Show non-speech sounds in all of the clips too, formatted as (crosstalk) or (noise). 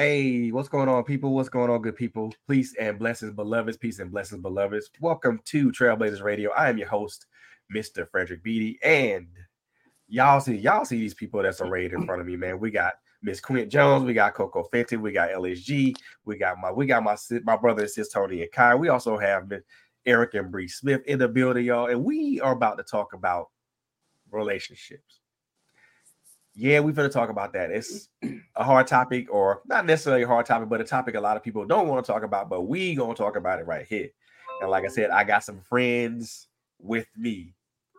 Hey, what's going on, people? What's going on, good people? Peace and blessings, beloveds. Peace and blessings, beloveds. Welcome to TrailBlazerz Radio. I am your host, Mr. Frederick Beaty, and y'all see y'all see these people that's arrayed in front of me, man. We got Miss Quint Jones, we got Coco Fenton, we got LSG, we got my we got my my brother and sis Tony and Kai. We also have Eric and Bre Smith in the building, y'all, and we are about to talk about relationships yeah, we're going to talk about that. It's a hard topic, or not necessarily a hard topic, but a topic a lot of people don't want to talk about. But we gonna talk about it right here. And like I said, I got some friends with me.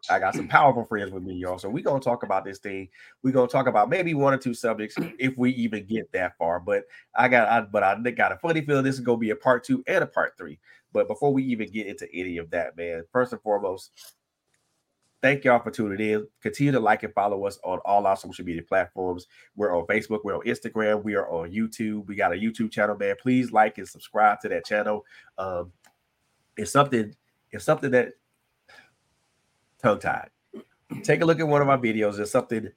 I got some powerful friends with me, y'all. So we gonna talk about this thing. we gonna talk about maybe one or two subjects if we even get that far. But I got, I, but I got a funny feeling this is gonna be a part two and a part three. But before we even get into any of that, man, first and foremost, Thank y'all for tuning in. Continue to like and follow us on all our social media platforms. We're on Facebook, we're on Instagram, we are on YouTube. We got a YouTube channel, man. Please like and subscribe to that channel. Um, it's something, it's something that tongue tied. Take a look at one of our videos. If something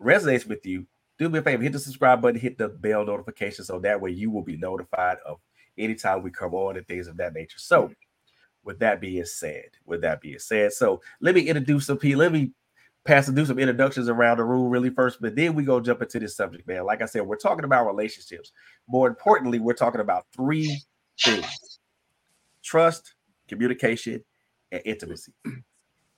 resonates with you, do me a favor, hit the subscribe button, hit the bell notification so that way you will be notified of anytime we come on and things of that nature. So with that being said, with that being said, so let me introduce some people. Let me pass and do some introductions around the room really first, but then we go jump into this subject, man. Like I said, we're talking about relationships. More importantly, we're talking about three things: trust, communication, and intimacy.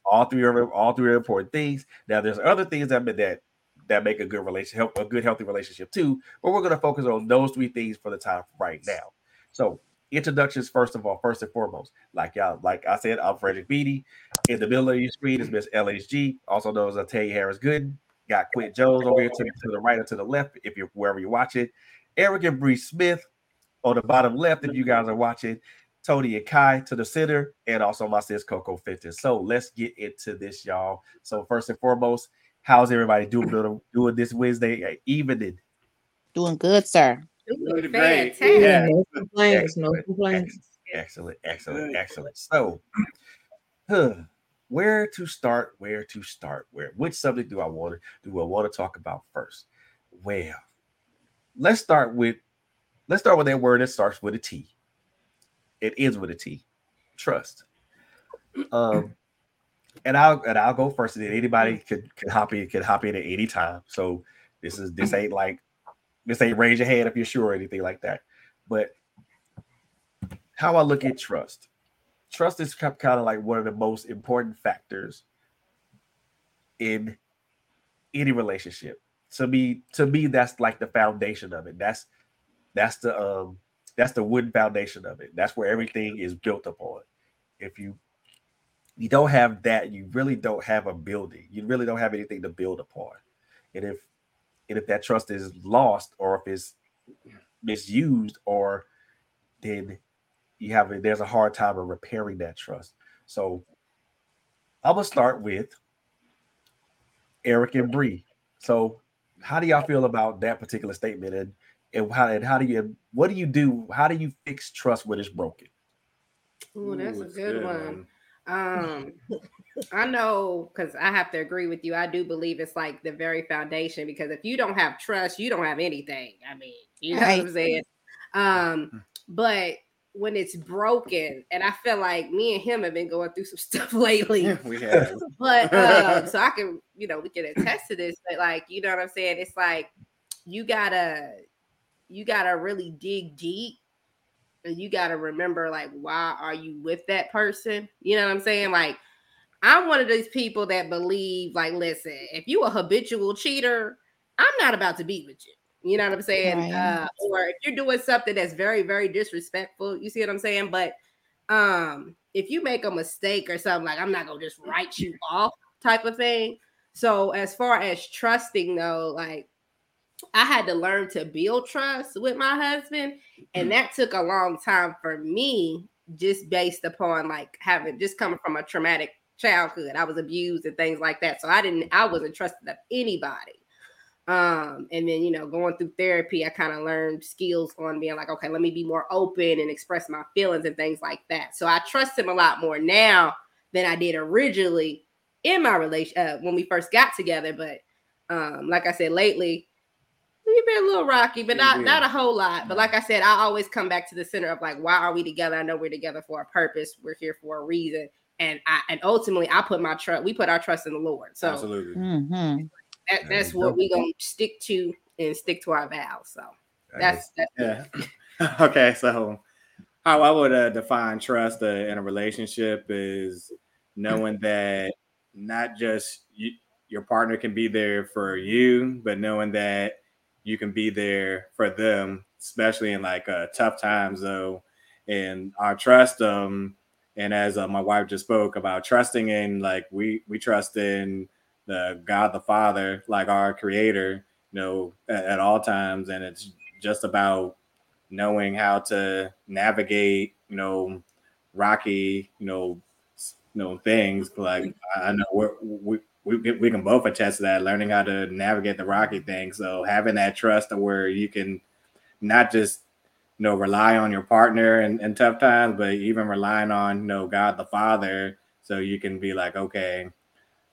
All three are all three are important things. Now, there's other things that that that make a good relationship, help a good healthy relationship too. But we're going to focus on those three things for the time right now. So introductions first of all, first and foremost. Like y'all, like I said, I'm Frederick Beaty. In the middle of your screen is Miss LHG, also known as Tay Harris Gooden. Got Quint Jones over here to, to, the right or to the left, if you're wherever you're watching. Eric and Bre Smith on the bottom left, if you guys are watching. Tony and Kai to the center, and also my sis Coco Fenton. So let's get into this, y'all. So first and foremost, how's everybody doing doing this Wednesday evening? Doing good, sir. Doing great. Yeah. No complaints. No complaints. Excellent, excellent, excellent. So, huh, where to start? Where to start? Where? Which subject do I want to do? I want to talk about first? Well, let's start with let's start with that word that starts with a T. It ends with a T. Trust. Um, and I'll and I'll go first. And then anybody could could hop in could hop in at any time. So this is this ain't like this ain't raise your hand if you're sure or anything like that. But how I look at trust. Trust is kind of like one of the most important factors in any relationship. To me, to me, that's like the foundation of it. That's that's the um that's the wooden foundation of it. That's where everything is built upon. If you you don't have that, you really don't have a building. You really don't have anything to build upon. And if and if that trust is lost or if it's misused or then you have a, there's a hard time of repairing that trust so i'm gonna start with eric and bree so how do y'all feel about that particular statement and and how and how do you what do you do how do you fix trust when it's broken Oh, that's Ooh, a good, good one. one. Um, I know because I have to agree with you. I do believe it's like the very foundation because if you don't have trust, you don't have anything. I mean, you know right. what I'm saying? Um, hmm. but when it's broken, and I feel like me and him have been going through some (laughs) stuff lately. (laughs) we have. But (laughs) um, so I can, you know, we can attest to this, but like, you know what I'm saying? It's like you gotta you gotta really dig deep and you got to remember like why are you with that person? You know what i'm saying? Like i'm one of these people that believe like listen if you a habitual cheater i'm not about to be with you. You know what i'm saying? Right. uh, or if you're doing something that's very very disrespectful you see what i'm saying? But um if you make a mistake or something like i'm not gonna just write you off type of thing. So as far as trusting though like I had to learn to build trust with my husband, and mm. that took a long time for me, just based upon like having just coming from a traumatic childhood. I was abused and things like that, so I didn't, I wasn't trusted of anybody. Um, and then you know, going through therapy, I kind of learned skills on being like, okay, let me be more open and express my feelings and things like that. So I trust him a lot more now than I did originally in my relation uh, when we first got together. But um, like I said, lately We've been a little rocky, but not not a whole lot. But like I said, I always come back to the center of like, why are we together? I know we're together for a purpose. We're here for a reason, and I and ultimately, I put my trust. We put our trust in the Lord. So absolutely, Mm-hmm. that, that's what we're gonna stick to and stick to our vows. So that's that's yeah. (laughs) okay, so how I would uh, define trust uh, in a relationship is knowing that not just you, your partner can be there for you, but knowing that you can be there for them, especially in like uh, tough times. Though, and our trust, um, and as uh, my wife just spoke about trusting in, like we we trust in the God the Father, like our Creator, you know, at, at all times, and it's just about knowing how to navigate, you know, rocky, you know, you know things. Like I know we're, we we we can both attest to that, learning how to navigate the rocky thing, So having that trust where you can not just you know rely on your partner in, in tough times, but even relying on you know God the Father, so you can be like, okay,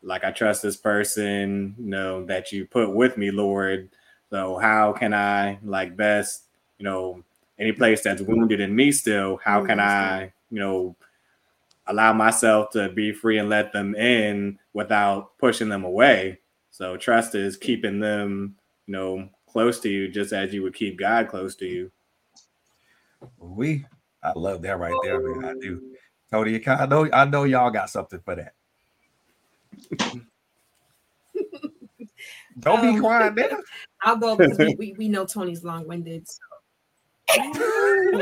like I trust this person, you know, that you put with me, Lord. So how can I like best, you know, any place that's wounded in me still, how can I, you know, allow myself to be free and let them in without pushing them away. So trust is keeping them, you know, close to you just as you would keep God close to you. We, I love that right there. Man. I do. Tony, I know, I know y'all got something for that. Don't be Um, quiet, man. (laughs) I'll go because we, we, we know Tony's long winded. So. (laughs) (laughs) no,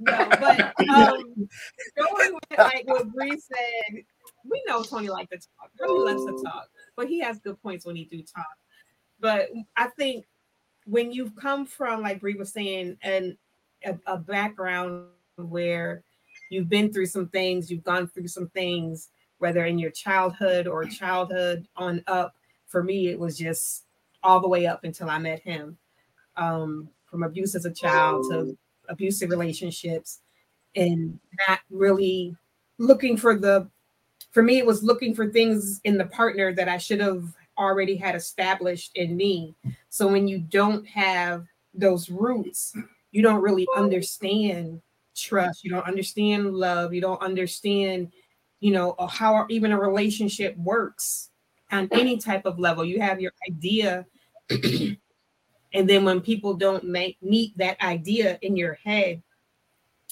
but um, going with like what Bre said, we know Tony likes to talk. Tony loves to talk, but he has good points when he do talk. But I think when you've come from, like Bre was saying, and a, a background where you've been through some things, you've gone through some things, whether in your childhood or childhood on up. For me, it was just all the way up until I met him. Um, from abuse as a child to abusive relationships and not really looking for the for me it was looking for things in the partner that I should have already had established in me. So when you don't have those roots, you don't really understand trust, you don't understand love, you don't understand, you know, uh, how even a relationship works on any type of level. You have your idea (clears throat) and then when people don't make meet that idea in your head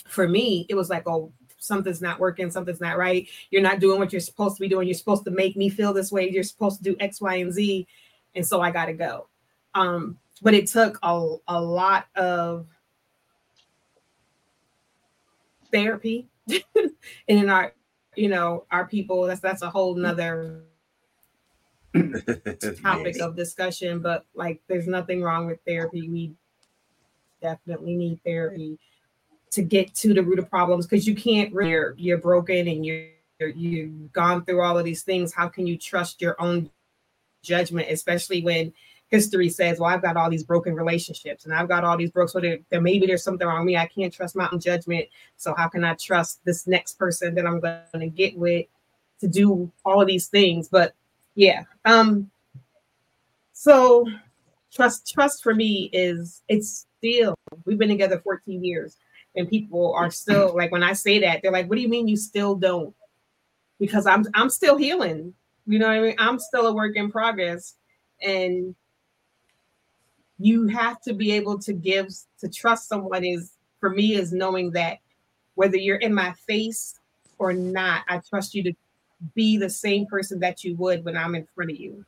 for me it was like oh something's not working something's not right. You're not doing what you're supposed to be doing. You're supposed to make me feel this way. You're supposed to do x y and z. And so i gotta go. Um but it took a, a lot of therapy. (laughs) And in our you know our people that's that's a whole nother (laughs) topic Yes. of discussion, but like there's nothing wrong with therapy. We definitely need therapy to get to the root of problems because you can't you're, you're broken and you're you're- you've gone through all of these things. How can you trust your own judgment, especially when history says, "Well, I've got all these broken relationships and I've got all these broke, so there, there maybe there's something wrong with me. I can't trust my own judgment. So how can I trust this next person that I'm going to get with to do all of these things?" But yeah, um, so trust trust for me is it's still we've been together 14 years and people are still like when I say that they're like what do you mean you still don't? Because I'm I'm still healing. You know what I mean? I'm still a work in progress. And you have to be able to give to trust someone is for me is knowing that whether you're in my face or not I trust you to be the same person that you would when I'm in front of you.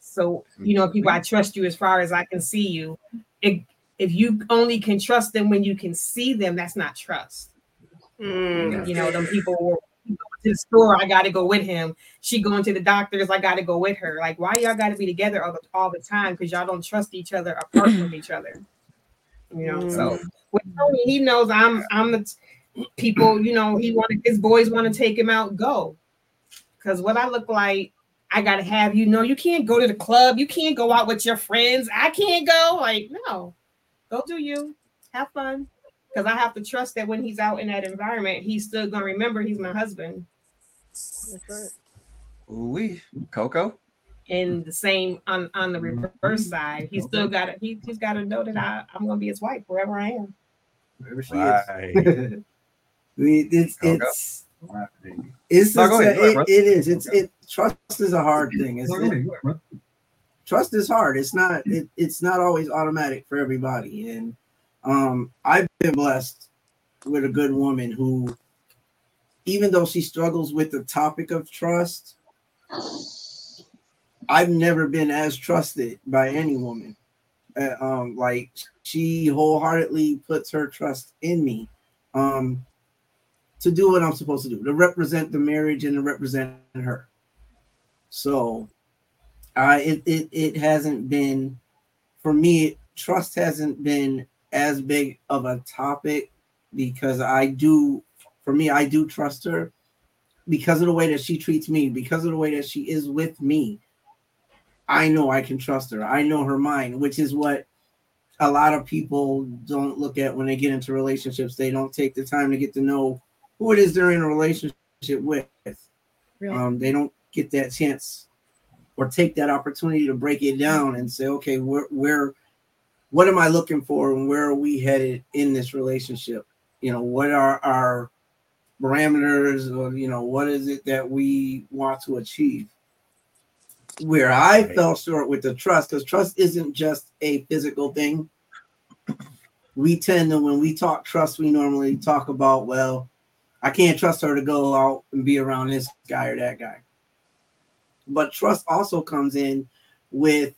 So, you know, people, I trust you as far as I can see you. If, if you only can trust them when you can see them, that's not trust. Mm. You know, them people were to the store, I got to go with him. She going to the doctors, I got to go with her. Like, why y'all got to be together all the, all the time? Because y'all don't trust each other apart from each other. You know, so with Tony, he knows I'm I'm the t- people. You know, he wanted his boys want to take him out. Go, because what I look like I gotta have you know you can't go to the club, you can't go out with your friends. I can't go. Like, no, go do you. Have fun. Because I have to trust that when he's out in that environment, he's still gonna remember he's my husband. We Coco. And the same on on the reverse side, he's still got to he, he's got to know that I I'm gonna be his wife wherever I am. Wherever she Right. is. (laughs) We- it's Go, go. it's it's, No, it's ahead, a- go ahead, it- it is it's it trust is a hard thing. It's, Go trust is hard. It's not it, it's not always automatic for everybody. And um I've been blessed with a good woman who even though she struggles with the topic of trust, I've never been as trusted by any woman. Uh, um like she wholeheartedly puts her trust in me um to do what I'm supposed to do, to represent the marriage and to represent her. So uh, it, it it hasn't been for me. Trust hasn't been as big of a topic because I do, for me, I do trust her because of the way that she treats me, because of the way that she is with me. I know I can trust her. I know her mind, which is what a lot of people don't look at when they get into relationships. They don't take the time to get to know who it is they're in a relationship with. Really? Um, they don't get that chance or take that opportunity to break it down and say, okay, where where what am I looking for and where are we headed in this relationship? You know, what are our parameters or you know, what is it that we want to achieve? Where I Right. fell short with the trust, because trust isn't just a physical thing. We tend to, when we talk trust, we normally talk about, well, I can't trust her to go out and be around this guy or that guy. But trust also comes in with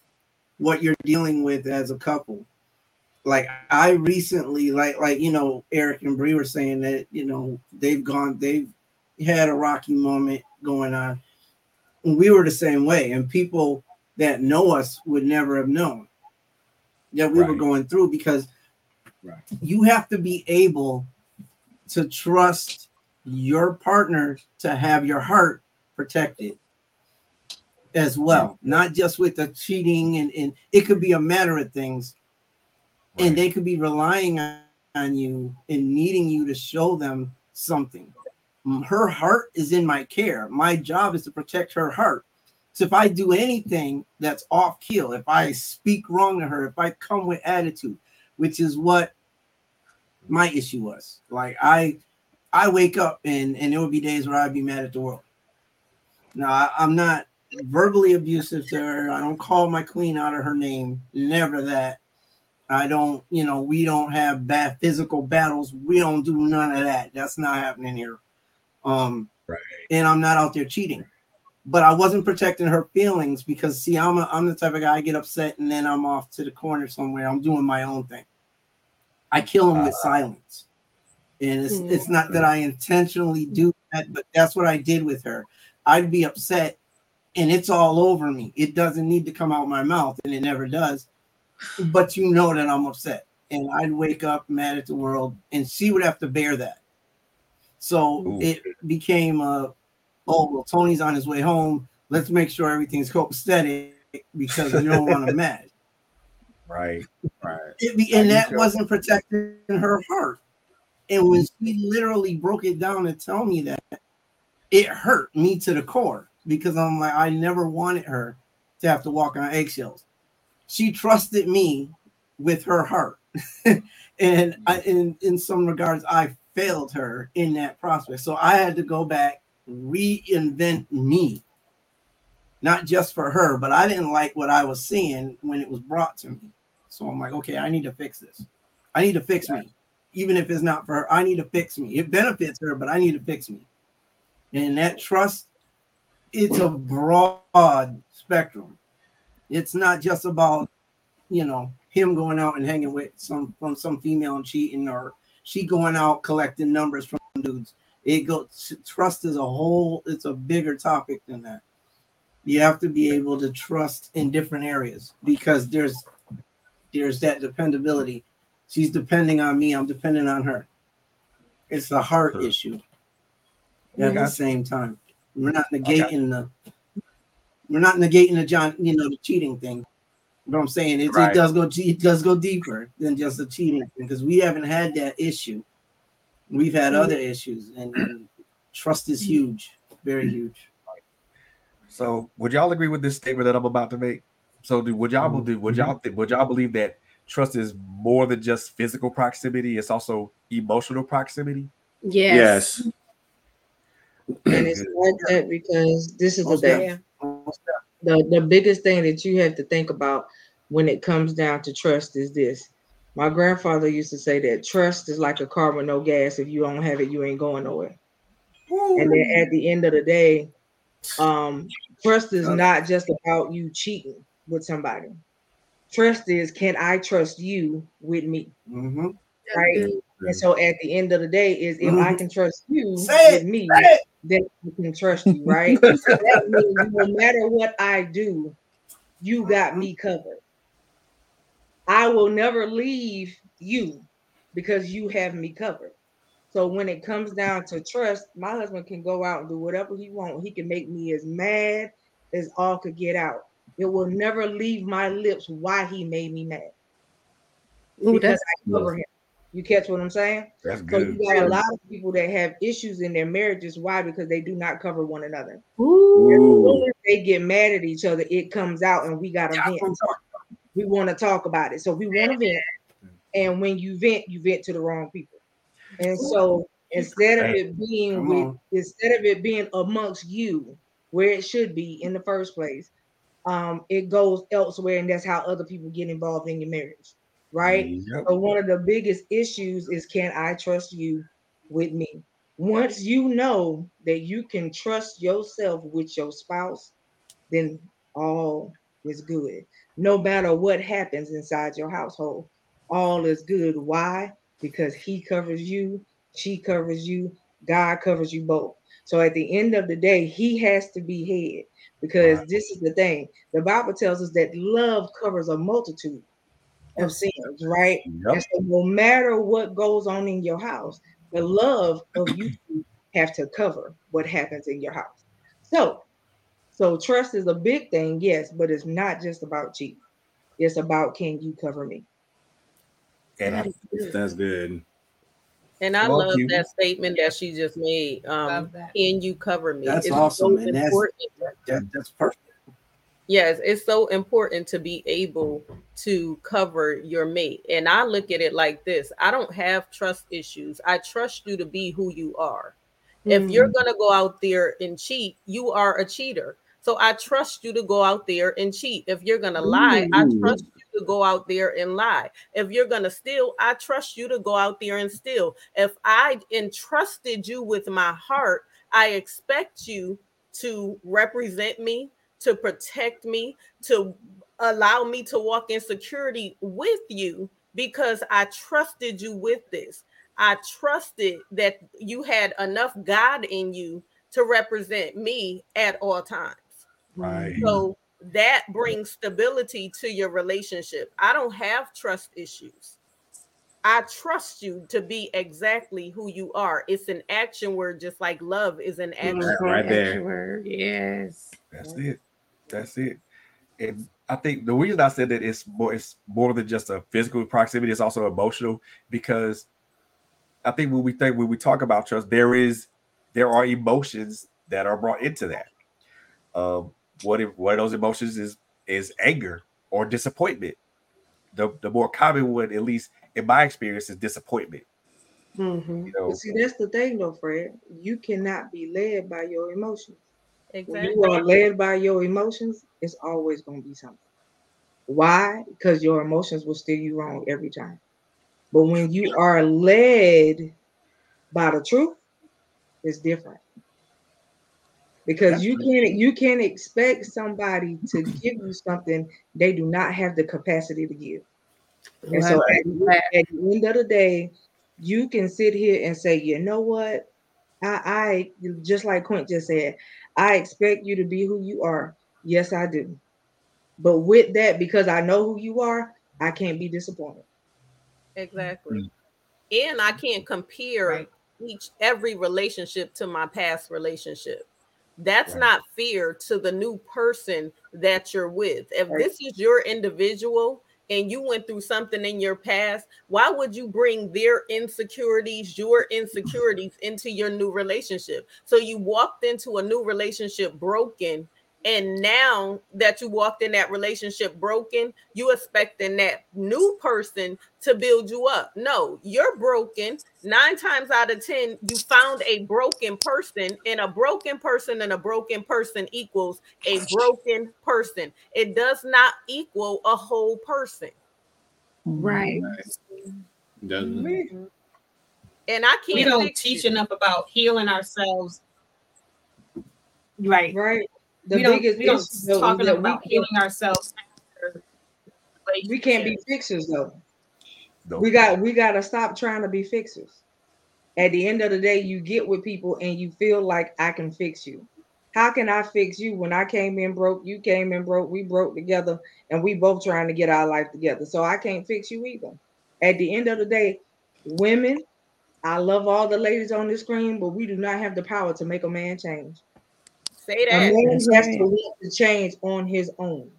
what you're dealing with as a couple. Like I recently, like like you know, Eric and Bre were saying that you know they've gone, they've had a rocky moment going on. And we were the same way, and people that know us would never have known that we were going through because Right. you have to be able to trust your partner to have your heart protected as well, not just with the cheating and, and it could be a matter of things, and they could be relying on, you and needing you to show them something. Her heart is in my care. My job is to protect her heart. So if I do anything that's off keel, if I speak wrong to her, if I come with attitude, which is what my issue was. Like I I wake up and and there would be days where I'd be mad at the world. Now I, I'm not verbally abusive to her. I don't call my queen out of her name. Never that. I don't, you know, we don't have bad physical battles. We don't do none of that. That's not happening here. Um Right. and I'm not out there cheating. But I wasn't protecting her feelings because see, I'm a, I'm the type of guy I get upset and then I'm off to the corner somewhere. I'm doing my own thing. I kill them with silence. And it's it's not that I intentionally do that, but that's what I did with her. I'd be upset and it's all over me. It doesn't need to come out my mouth, and it never does. But you know that I'm upset. And I'd wake up mad at the world, and she would have to bear that. So Ooh. it became a oh well, Tony's on his way home. Let's make sure everything's copacetic because we don't want him mad. (laughs) Right. Right. It and that wasn't protecting her heart. And when she literally broke it down and tell me that, it hurt me to the core because I'm like, I never wanted her to have to walk on eggshells. She trusted me with her heart. (laughs) and I, in, in some regards, I failed her in that prospect. So I had to go back, reinvent me, not just for her, but I didn't like what I was seeing when it was brought to me. So I'm like, okay, I need to fix this. I need to fix me. Even if it's not for her, I need to fix me. It benefits her, but I need to fix me. And that trust, it's a broad spectrum. It's not just about, you know, him going out and hanging with some from some female and cheating or she going out collecting numbers from dudes. It goes trust is a whole, it's a bigger topic than that. You have to be able to trust in different areas because there's there's that dependability. She's depending on me, I'm depending on her. It's a heart Sure. issue at Okay. the same time. We're not negating the we're not negating the John, you know, the cheating thing. But I'm saying it, Right. it does go it does go deeper than just the cheating thing because we haven't had that issue. We've had other mm-hmm. issues, and, and trust is huge, very huge. So, would y'all agree with this statement that I'm about to make? So, do would y'all do would y'all mm-hmm. th- would y'all believe that trust is more than just physical proximity? It's also emotional proximity. Yes. Yes. And it's like that because this is the Most thing. The the biggest thing that you have to think about when it comes down to trust is this. My grandfather used to say that trust is like a car with no gas. If you don't have it, you ain't going nowhere. And then at the end of the day, um, trust is not just about you cheating with somebody. Trust is can I trust you with me? Mm-hmm. Right. And so at the end of the day, is if I Mhm. can trust you Say with it, me, say it. Then I can trust you, right? that means no matter what I do, you got me covered. I will never leave you because you have me covered. So when it comes down to trust, my husband can go out and do whatever he wants. He can make me as mad as all could get out. It will never leave my lips why he made me mad Ooh, because I cover him. You catch what I'm saying? That's So good. you got a lot of people that have issues in their marriages. Why? Because they do not cover one another. Ooh. As soon as they get mad at each other, it comes out, and we got to vent. We want to talk about it, so we want to vent. And when you vent, you vent to the wrong people. And so instead of it being Come with, on. instead of it being amongst you, where it should be in the first place, um, it goes elsewhere, and that's how other people get involved in your marriage, right? Yep. So one of the biggest issues is can I trust you with me? Once you know that you can trust yourself with your spouse, then all is good. No matter what happens inside your household, all is good. Why? Because he covers you, she covers you, God covers you both. So at the end of the day, he has to be head because Right. this is the thing. The Bible tells us that love covers a multitude of sins, right? Yep. And so no matter what goes on in your house, the love of you (clears throat) have to cover what happens in your house. So, so trust is a big thing, yes, but it's not just about cheating. It's about can you cover me? And I, That's good. And I Love love that statement that she just made. Um, Love that. can you cover me? That's It's awesome, so and that's- That, that's perfect. Yes, it's so important to be able to cover your mate. And I look at it like this I don't have trust issues. I trust you to be who you are. If hmm. you're going to go out there and cheat, you are a cheater. So I trust you to go out there and cheat. If you're going to lie, I trust you to go out there and lie. If you're going to steal, I trust you to go out there and steal. If I entrusted you with my heart, I expect you to represent me, to protect me, to allow me to walk in security with you because I trusted you with this. I trusted that you had enough God in you to represent me at all times. right. So that brings stability to your relationship. I don't have trust issues. I trust you to be exactly who you are. It's an action word, just like love is an action. Mhm, Right there. extra word, Yes. That's it. That's it. And I think the reason I said that it's more it's more than just a physical proximity, it's also emotional because I think when we think when we talk about trust, there is there are emotions that are brought into that. Um, what if one of those emotions is is anger or disappointment. The the more common one, at least in my experience, is disappointment. Mhm. You know, see, that's the thing though, Fred. You cannot be led by your emotions. When Exactly. you are led by your emotions, it's always going to be something. Why? Because your emotions will steer you wrong every time. But when you are led by the truth, it's different. Because you can't you can't expect somebody to give you something they do not have the capacity to give. And so at the, at the end of the day, you can sit here and say, you know what? I, I just like Quint just said, I expect you to be who you are. Yes, I do. But with that, because I know who you are, I can't be disappointed. Exactly. Mm. And I can't compare Right. each every relationship to my past relationship. That's Right. not fair to the new person that you're with. If Right. this is your individual and you went through something in your past, why would you bring their insecurities, your insecurities into your new relationship? So you walked into a new relationship broken and now that you walked in that relationship broken, you expecting that new person to build you up. No, you're broken. Nine times out of ten, you found a broken person, and a broken person and a broken person equals a broken person. It does not equal a whole person. Right. Doesn't mm-hmm. And I can't we don't teach it. enough about healing ourselves. Right. Right. The we don't, biggest we don't issue, though, talk is that we about can't- healing ourselves. we can't be fixers though. Nope. We got we got to stop trying to be fixers. At the end of the day, you get with people and you feel like I can fix you. How can I fix you when I came in broke, you came in broke, we broke together, and we both trying to get our life together. So I can't fix you either. At the end of the day, women, I love all the ladies on the screen, but we do not have the power to make a man change. Say that. A man That's has to want to change on his own.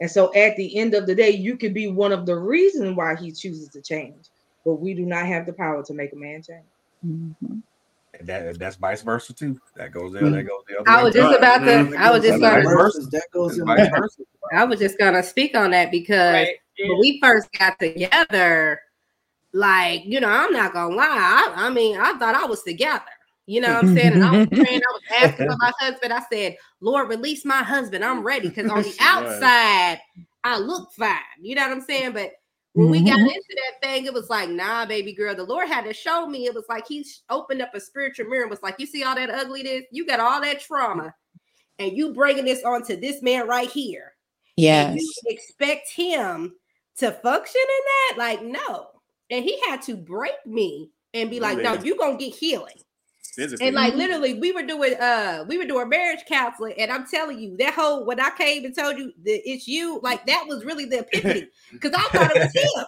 And so at the end of the day, you could be one of the reasons why he chooses to change, but we do not have the power to make a man change. Mhm. And that that's vice versa too. That goes there. That goes the other I way. was just about to. I was just Vice gonna. versa. That goes in vice my versa. I was just gonna speak on that because Right. when we first got together, like you know, I'm not gonna lie. I, I mean, I thought I was together. You know what I'm saying? And I was praying, I was asking for my (laughs) husband. I said, Lord, release my husband. I'm ready. Because on the (laughs) outside, I look fine. You know what I'm saying? But when we got Mhm. into that thing, it was like, nah, baby girl. The Lord had to show me. It was like he opened up a spiritual mirror and was like, you see all that ugliness? You got all that trauma. And you bringing this onto this man right here. Yes. you expect him to function in that? Like, no. And he had to break me and be like, no, Really? you gonna get healing. And like literally, we were doing uh we were doing marriage counseling, and I'm telling you, that whole when I came and told you that it's you, like that was really the epiphany (laughs) because I thought it was him.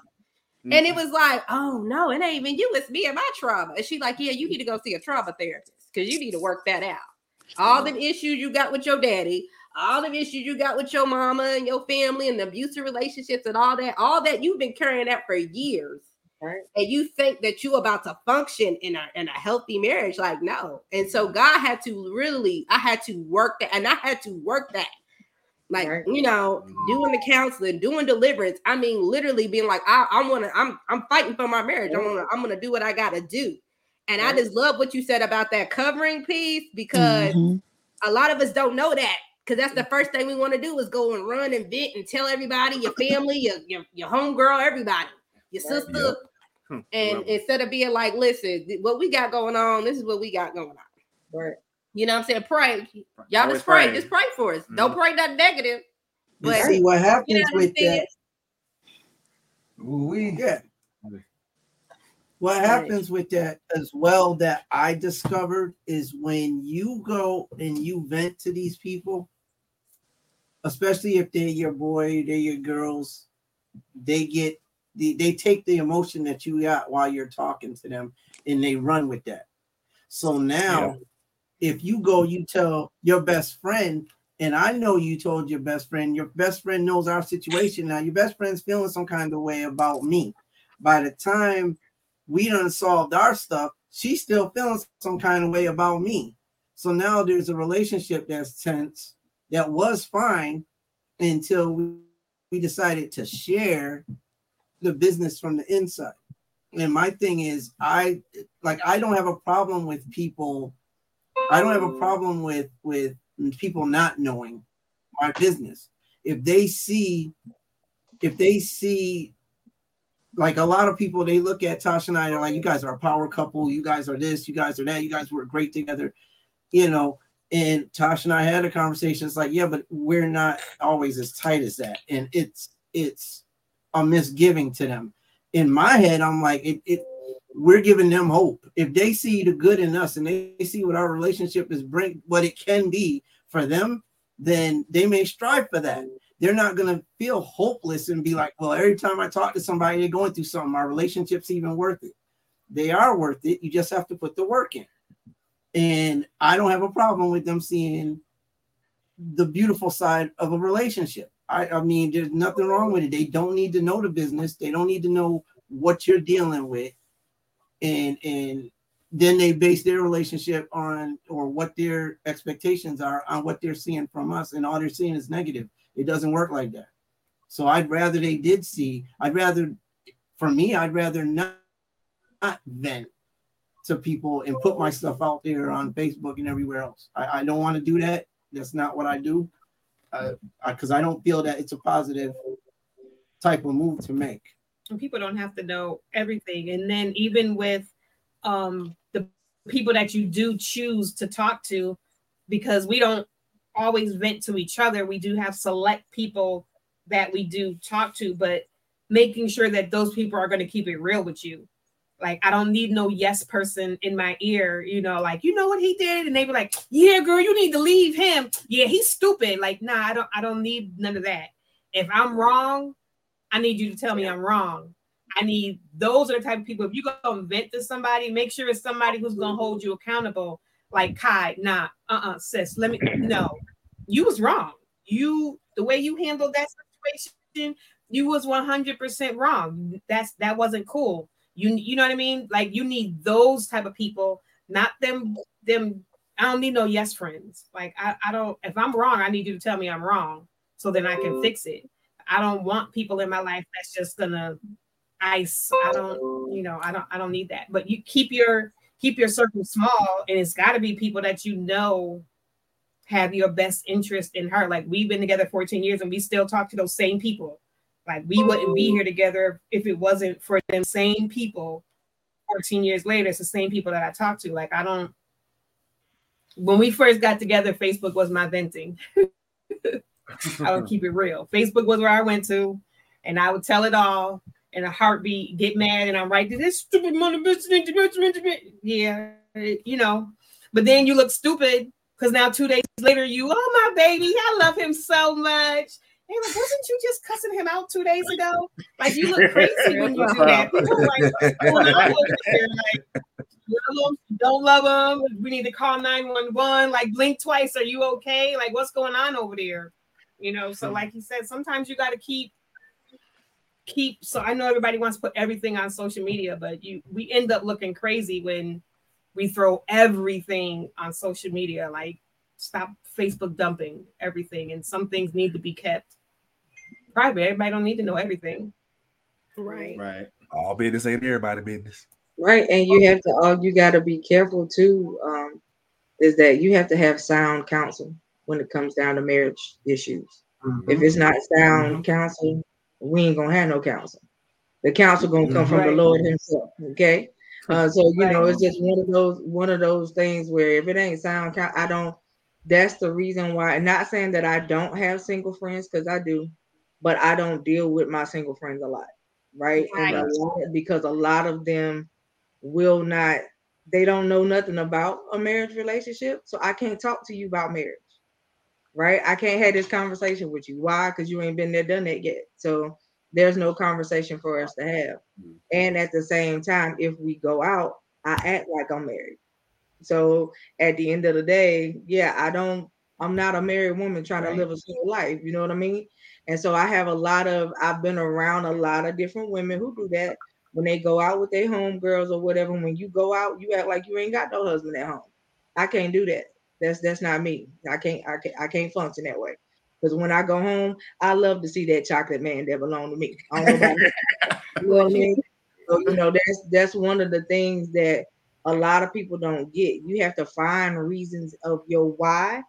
And it was like, oh no, it ain't even you, it's me and my trauma. And she like, yeah, you need to go see a trauma therapist because you need to work that out. All the issues you got with your daddy, all the issues you got with your mama and your family and the abusive relationships and all that, all that you've been carrying that for years. Right. And you think that you're about to function in a in a healthy marriage. Like, no. And so God had to really, I had to work that, and I had to work that. Like, Right. you know, doing the counseling, doing deliverance. I mean, literally being like, I, I want to, I'm I'm fighting for my marriage. I'm gonna, I'm gonna do what I gotta do. And I just love what you said about that covering piece because Mhm. a lot of us don't know that because that's the first thing we want to do is go and run and vent and tell everybody, your family, your your, your homegirl, everybody, your Right. sister. Yep. Hmm, And love instead of being like, listen, what we got going on, this is what we got going on. Right. You know what I'm saying? Pray. Y'all Always just pray. praying. Just pray for us. Don't Mhm. pray nothing negative. And But see what happens you know what with that. Ooh-wee. Yeah. What happens with that as well that I discovered is when you go and you vent to these people, especially if they're your boy, they're your girls, they get the, they take the emotion that you got while you're talking to them and they run with that. So now, if you go, you tell your best friend, and I know you told your best friend, your best friend knows our situation now. Your best friend's feeling some kind of way about me. By the time we done solved our stuff, she's still feeling some kind of way about me. So now there's a relationship that's tense that was fine until we, we decided to share the business from the inside. And my thing is, I like I don't have a problem with people. I don't have a problem with with people not knowing my business. If they see, if they see like a lot of people they look at Tasha and I, they're like, you guys are a power couple, you guys are this, you guys are that, you guys work great together, you know. And Tasha and I had a conversation. It's like, yeah, but we're not always as tight as that. And it's it's a misgiving to them. In my head, I'm like, it, it we're giving them hope. If they see the good in us and they see what our relationship is bring what it can be for them, then they may strive for that they're not to feel hopeless and be like, well, every time I talk to somebody, they're going through something. Our relationship's even worth it. They are worth it. You just have to put the work in. And I don't have a problem with them seeing the beautiful side of a relationship. I, I mean, there's nothing wrong with it. They don't need to know the business. They don't need to know what you're dealing with. And and then they base their relationship on or what their expectations are on what they're seeing from us, and all they're seeing is negative. It doesn't work like that. So I'd rather they did see. I'd rather, for me, I'd rather not, not vent to people and put my stuff out there on Facebook and everywhere else. I, I don't want to do that. That's not what I do. Because I, I don't feel that it's a positive type of move to make. And people don't have to know everything. And then even with um, the people that you do choose to talk to, because we don't always vent to each other, we do have select people that we do talk to, but making sure that those people are going to keep it real with you. Like I don't need no yes person in my ear, you know, like you know what he did, and they be like, "Yeah, girl, you need to leave him. Yeah, he's stupid." Like, nah, I don't, I don't need none of that. If I'm wrong, I need you to tell me I'm wrong. I need those are the type of people. If you go vent to somebody, make sure it's somebody who's gonna hold you accountable. Like Kai, nah, uh-uh, sis, let me (clears throat) no, you was wrong. You the way you handled that situation, you was 100% wrong. That's that wasn't cool. You you know what I mean? Like you need those type of people, not them them. I don't need no yes friends. Like I, I don't. If I'm wrong, I need you to tell me I'm wrong, so then I can fix it. I don't want people in my life that's just gonna ice. I don't, you know, I don't, I don't need that. But you keep your keep your circle small, and it's got to be people that you know have your best interest in heart. Like we've been together 14 years, and we still talk to those same people. Like we wouldn't be here together if it wasn't for them same people 14 years later. It's the same people that I talk to. Like I don't when we first got together, Facebook was my venting. (laughs) I would keep it real. Facebook was where I went to, and I would tell it all in a heartbeat, get mad, and I'm right this stupid money Yeah, you know. But then you look stupid because now two days later, you, oh my baby, I love him so much. Hey, wasn't you just cussing him out two days ago? Like, you look crazy when you do that. People like, oh, like, don't love him. We need to call 911. Like, blink twice. Are you okay? Like, what's going on over there? You know, so like he said, sometimes you got to keep keep so I know everybody wants to put everything on social media, but you we end up looking crazy when we throw everything on social media. Like stop Facebook dumping everything, and some things need to be kept private. Everybody don't need to know everything. Right. Right. All business ain't everybody business. Right, and you have to. All you got to be careful too. Um, is that you have to have sound counsel when it comes down to marriage issues. Mm-hmm. If it's not sound mm-hmm. counsel, we ain't gonna have no counsel. The counsel gonna come from right. the Lord Himself. Okay. Uh, so you right. know, it's just one of those one of those things where if it ain't sound count, I don't. That's the reason why. Not saying that I don't have single friends because I do, but I don't deal with my single friends a lot, right? right. A lot, because a lot of them will not. They don't know nothing about a marriage relationship, so I can't talk to you about marriage right? I can't have this conversation with you. Why? Because you ain't been there, done that yet. So there's no conversation for us to have. Mm-hmm. And at the same time, if we go out, I act like I'm married. So at the end of the day, yeah, I don't, I'm not a married woman trying right. to live a single life. You know what I mean? And so I have a lot of, I've been around a lot of different women who do that when they go out with their homegirls or whatever. When you go out, you act like you ain't got no husband at home. I can't do that. That's that's not me. I can't I can't I can't function that way. Because when I go home, I love to see that chocolate man that belong to me. I don't know (laughs) you know what I mean? So you know that's that's one of the things that a lot of people don't get. You have to find reasons of your why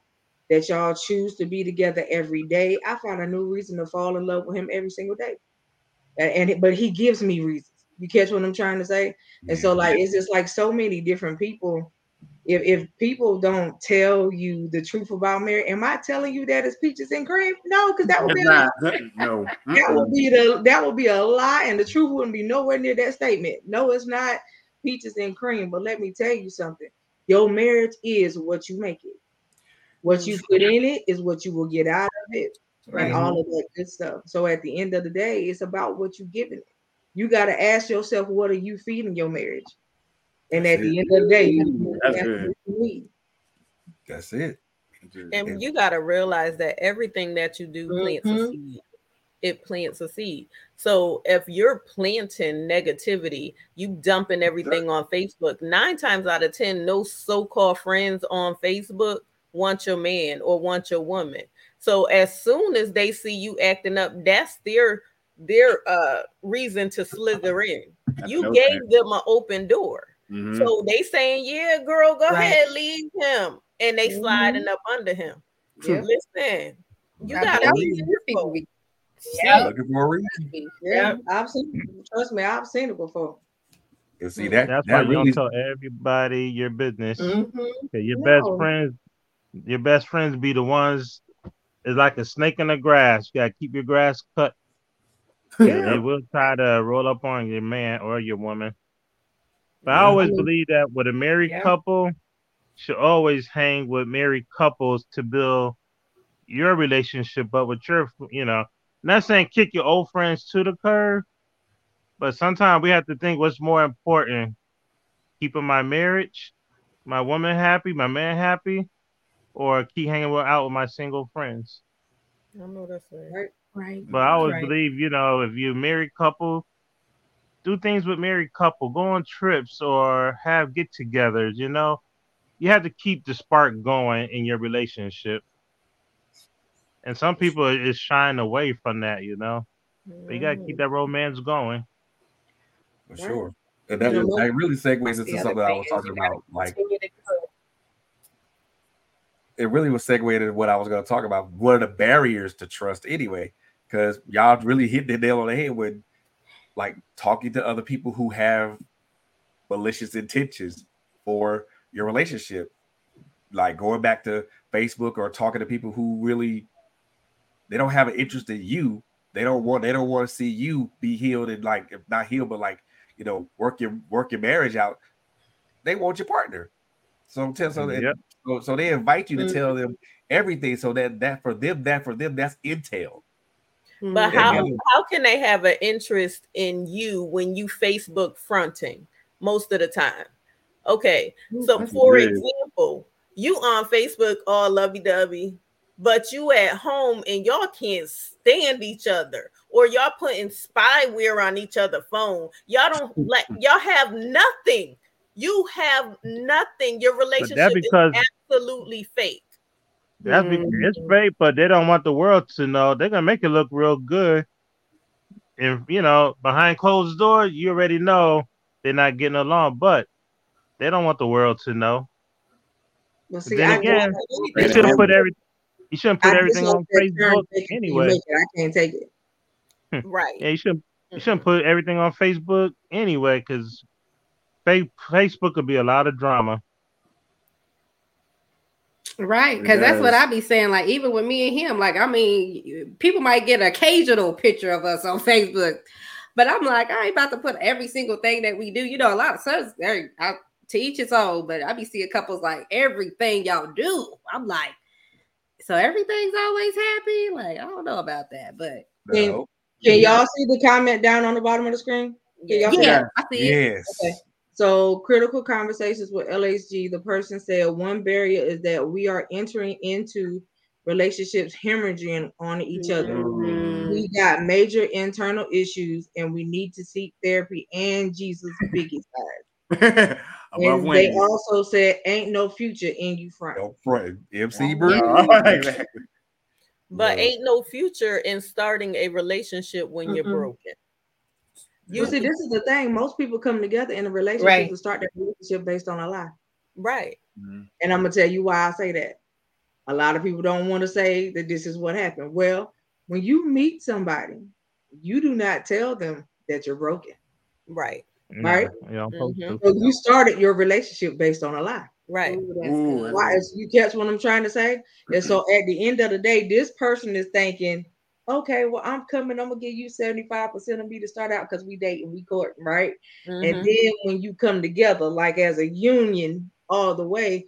that y'all choose to be together every day. I find a new reason to fall in love with him every single day. And, and but he gives me reasons. You catch what I'm trying to say? And so like it's just like so many different people if, if people don't tell you the truth about Mary, am I telling you that it's peaches and cream? No, because that would be no. (laughs) that would be the that would be a lie, and the truth wouldn't be nowhere near that statement. No, it's not peaches and cream. But let me tell you something: your marriage is what you make it. What you put in it is what you will get out of it, right. and all of that good stuff. So at the end of the day, it's about what you're giving it. You got to ask yourself, what are you feeding your marriage? And at the end of the day, you that's, that's, that's it. And you got to realize that everything that you do plants mm-hmm. a seed. it plants a seed. So if you're planting negativity, you dumping everything on Facebook. Nine times out of ten, no so-called friends on Facebook want your man or want your woman. So as soon as they see you acting up, that's their their uh reason to slither in. That's You no gave sense. them an open door. Mhm. So they saying, Yeah, girl, go Right. ahead, leave him. And they Mhm. sliding up under him. Yeah. Listen, you I gotta mean, be careful. Yeah. Looking for a reason. Yeah, I've seen. Trust me, I've seen it before. And see that That's why that you don't really tell everybody your business. Mhm. 'Cause Your best friends, your best friends be the ones. It's like a snake in the grass. You gotta keep your grass cut. (laughs) Yeah. They will try to roll up on your man or your woman. But I Yeah. always I mean- believe that with a married Yeah. couple, should always hang with married couples to build your relationship up with your, you know, not saying kick your old friends to the curb, but sometimes we have to think what's more important: keeping my marriage, my woman happy, my man happy, or keep hanging with, out with my single friends. I know that's right. Right. Right. But I always Right. believe, you know, if you're a married couple, do things with married couple, go on trips or have get-togethers. You know, you have to keep the spark going in your relationship. And some people is shying away from that, you know. But you gotta keep mm. that romance going. for sure. And that, You that really segues into the something I was talking about. Like continue to grow. It really was segued into what I was going to talk about. What are the barriers to trust anyway? Because y'all really hit the nail on the head with like talking to other people who have malicious intentions for your relationship. Like going back to Facebook or talking to people who really they don't have an interest in you. They don't want they don't want to see you be healed and like if not healed, but like you know, work your work your marriage out. They want your partner. So tell so mm, that Yep. So, so they invite you to tell mm-hmm. them everything so that that for them that for them that's intel. But how how can they have an interest in you when you Facebook fronting most of the time? Okay, so That's for weird. example, you on Facebook all lovey dovey, but you at home and y'all can't stand each other, or y'all putting spyware on each other phone. Y'all don't like y'all have nothing. You have nothing. Your relationship because- is absolutely fake. That's because it's mm. fake, but they don't want the world to know. They're gonna make it look real good. And you know, behind closed doors, you already know they're not getting along, but they don't want the world to know. But see, then I again, can't- You should have put every you shouldn't put I everything on hope that turn Facebook anyway. it. I can't take it. Hmm. Right. Yeah, you shouldn't you shouldn't put everything on Facebook anyway, because Facebook could be a lot of drama. Right, because that's what does. I be saying. Like, even with me and him, like, I mean, people might get an occasional picture of us on (laughs) Facebook, but I'm like, I ain't about to put every single thing that we do. You know, a lot of stuff, there, I, to each his own, but I be seeing couples like everything y'all do. I'm like, so everything's always happy. Like, I don't know about that, but Can, No. can y'all see the comment down on the bottom of the screen? Can y'all see yeah, that? I see it. Yes. Okay. So critical conversations with LHG, the person said one barrier is that we are entering into relationships hemorrhaging on each other. Mhm. We got major internal issues and we need to seek therapy and Jesus biggie (laughs) side. (laughs) And they Wendy's. also said ain't no future in you front. No front. MC Yeah. Brew. But Yeah. ain't no future in starting a relationship when you're broken. You But see, this is the thing. Most people come together in a relationship Right. to start their relationship based on a lie. right. And I'm gonna tell you why I say that. A lot of people don't want to say that this is what happened. Well, when you meet somebody, you do not tell them that you're broken. Right. Right. You know, supposed Mhm. So you started your relationship based on a lie. Right. Ooh, Ooh. Why? is- You catch what I'm trying to say? And so at the end of the day, this person is thinking, okay, well, I'm coming. I'm gonna give you 75% of me to start out because we date and we court, right? And Mhm. then when you come together, like as a union all the way,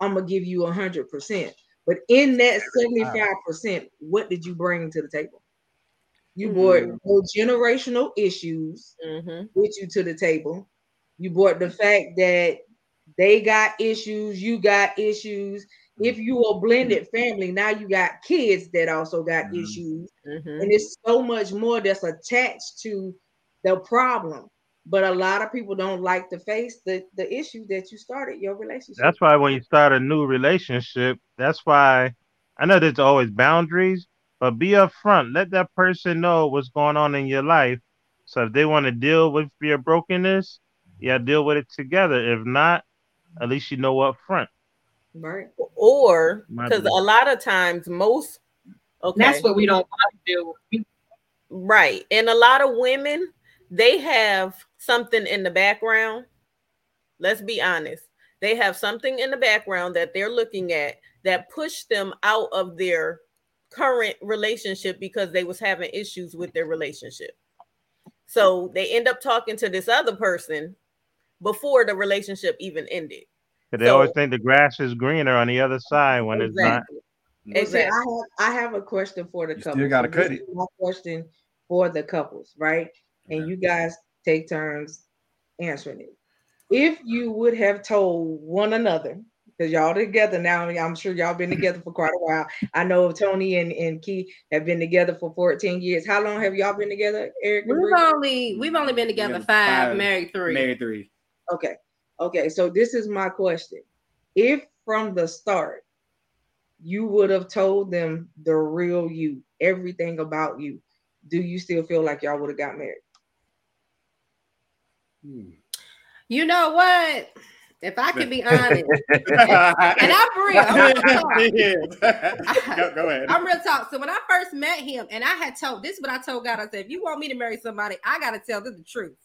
I'm gonna give you hundred percent. But in that 75%, what did you bring to the table? You brought no generational issues Mhm. with you to the table. You brought the fact that they got issues, you got issues, If you a blended family, now you got kids that also got Mhm. issues, Mhm. and it's so much more that's attached to the problem. But a lot of people don't like to face the the issue that you started your relationship. That's why when you start a new relationship, that's why I know there's always boundaries, but be upfront. Let that person know what's going on in your life. So if they want to deal with your brokenness, yeah, deal with it together. If not, at least you know up front. Right. Or because a lot of times most okay. That's what we don't want to do. Right. And a lot of women they have something in the background. Let's be honest. They have something in the background that they're looking at that pushed them out of their current relationship because they was having issues with their relationship. So they end up talking to this other person before the relationship even ended 'Cause they always think the grass is greener on the other side when it's not. exactly Well, see, exactly I have I have a question for the couples. You gotta cut this it. is My question for the couples, right? And Okay. you guys take turns answering it. If you would have told one another, because y'all together now, I mean, I'm sure y'all been (laughs) together for quite a while. I know Tony and, and Kie have been together for 14 years. How long have y'all been together, Eric? We've only we've only been together Together five, five, married three. Married three. Okay. Okay. So this is my question. If from the start you would have told them the real you, everything about you, do you still feel like y'all would have got married? Hmm. You know what? If I can be (laughs) honest, and I'm real, I'm real (laughs) talk. go, go ahead. (laughs) I'm real talk. So when I first met him, and I had told this is what I told God. I said, if you want me to marry somebody, I gotta tell them the truth.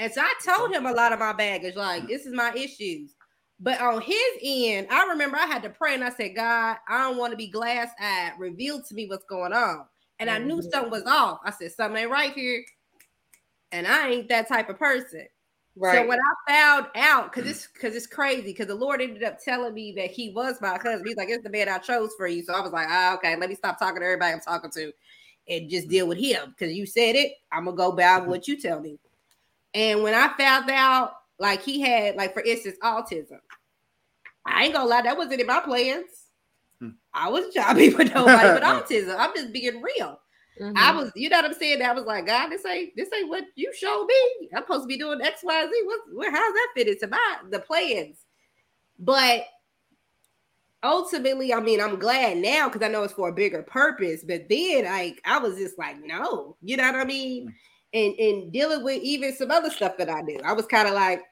And so I told him a lot of my baggage, like this is my issues. But on his end, I remember I had to pray and I said, God, I don't want to be glass eyed. Reveal to me what's going on. And I knew Mhm. something was off. I said, something ain't right here. And I ain't that type of person. Right. So when I found out, because it's because it's crazy, because the Lord ended up telling me that he was my husband. He's like, it's the man I chose for you. So I was like, ah, okay, let me stop talking to everybody I'm talking to and just deal with him. Because you said it, I'm gonna go by what you tell me. And when I found out, like he had, like for instance, autism. I ain't gonna lie, that wasn't in my plans. Hmm. I was jobbing with nobody (laughs) with autism. I'm just being real. Mhm. I was, you know what I'm saying? I was like, God, this ain't this ain't what you showed me. I'm supposed to be doing X, Y, Z. What, where how's that fit into my the plans? But ultimately, I mean, I'm glad now because I know it's for a bigger purpose. But then like I was just like, no, you know what I mean? And and dealing with even some other stuff that I do, I was kind of like,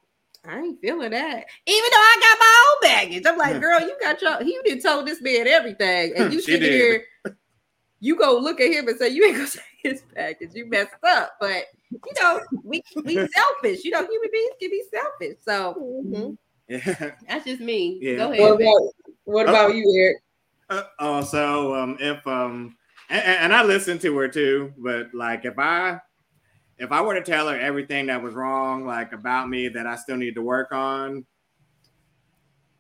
I ain't feeling that. Even though I got my own baggage. I'm like, girl, you got your you did told this man everything. And you She should hear you go look at him and say, You ain't gonna (laughs) say his package, you messed up. But you know, we we (laughs) selfish, you know, human beings can be selfish. So Mhm. Yeah. that's just me. Yeah. Go What about what about you, Eric? Uh, oh, so um, if um, and, and I listen to her too, but like if I if I were to tell her everything that was wrong, like about me that I still need to work on,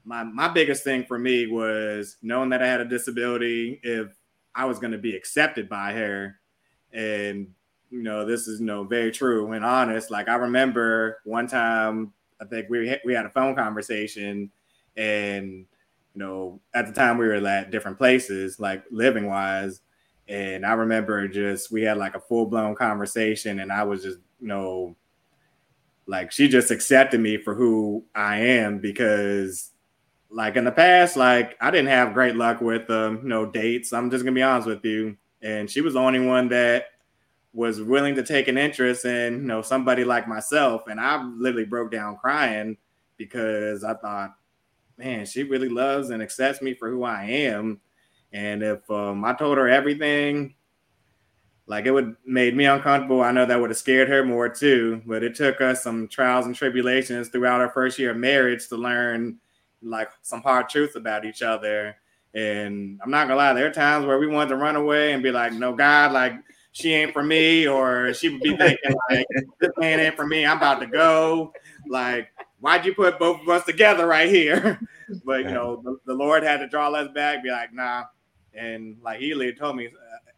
my my biggest thing for me was knowing that I had a disability. If I was going to be accepted by her, and you know this is you know very true and honest. Like I remember one time, I think we we had a phone conversation, and you know at the time we were at different places, like living wise. And I remember just we had like a full blown conversation, and I was just you know like she just accepted me for who I am because like in the past, like I didn't have great luck with um, you know, dates. I'm just gonna be honest with you. And she was the only one that was willing to take an interest in, you know, somebody like myself. And I literally broke down crying because I thought, man, she really loves and accepts me for who I am. And if um, I told her everything, like it would made me uncomfortable. I know that would have scared her more too. But it took us some trials and tribulations throughout our first year of marriage to learn like some hard truths about each other. And I'm not gonna lie, there are times where we wanted to run away and be like, "No, God, like she ain't for me," or she would be thinking like, "This man ain't for me. I'm about to go." Like, why'd you put both of us together right here? (laughs) But you know, the, the Lord had to draw us back, be like, "Nah." And like he told me uh,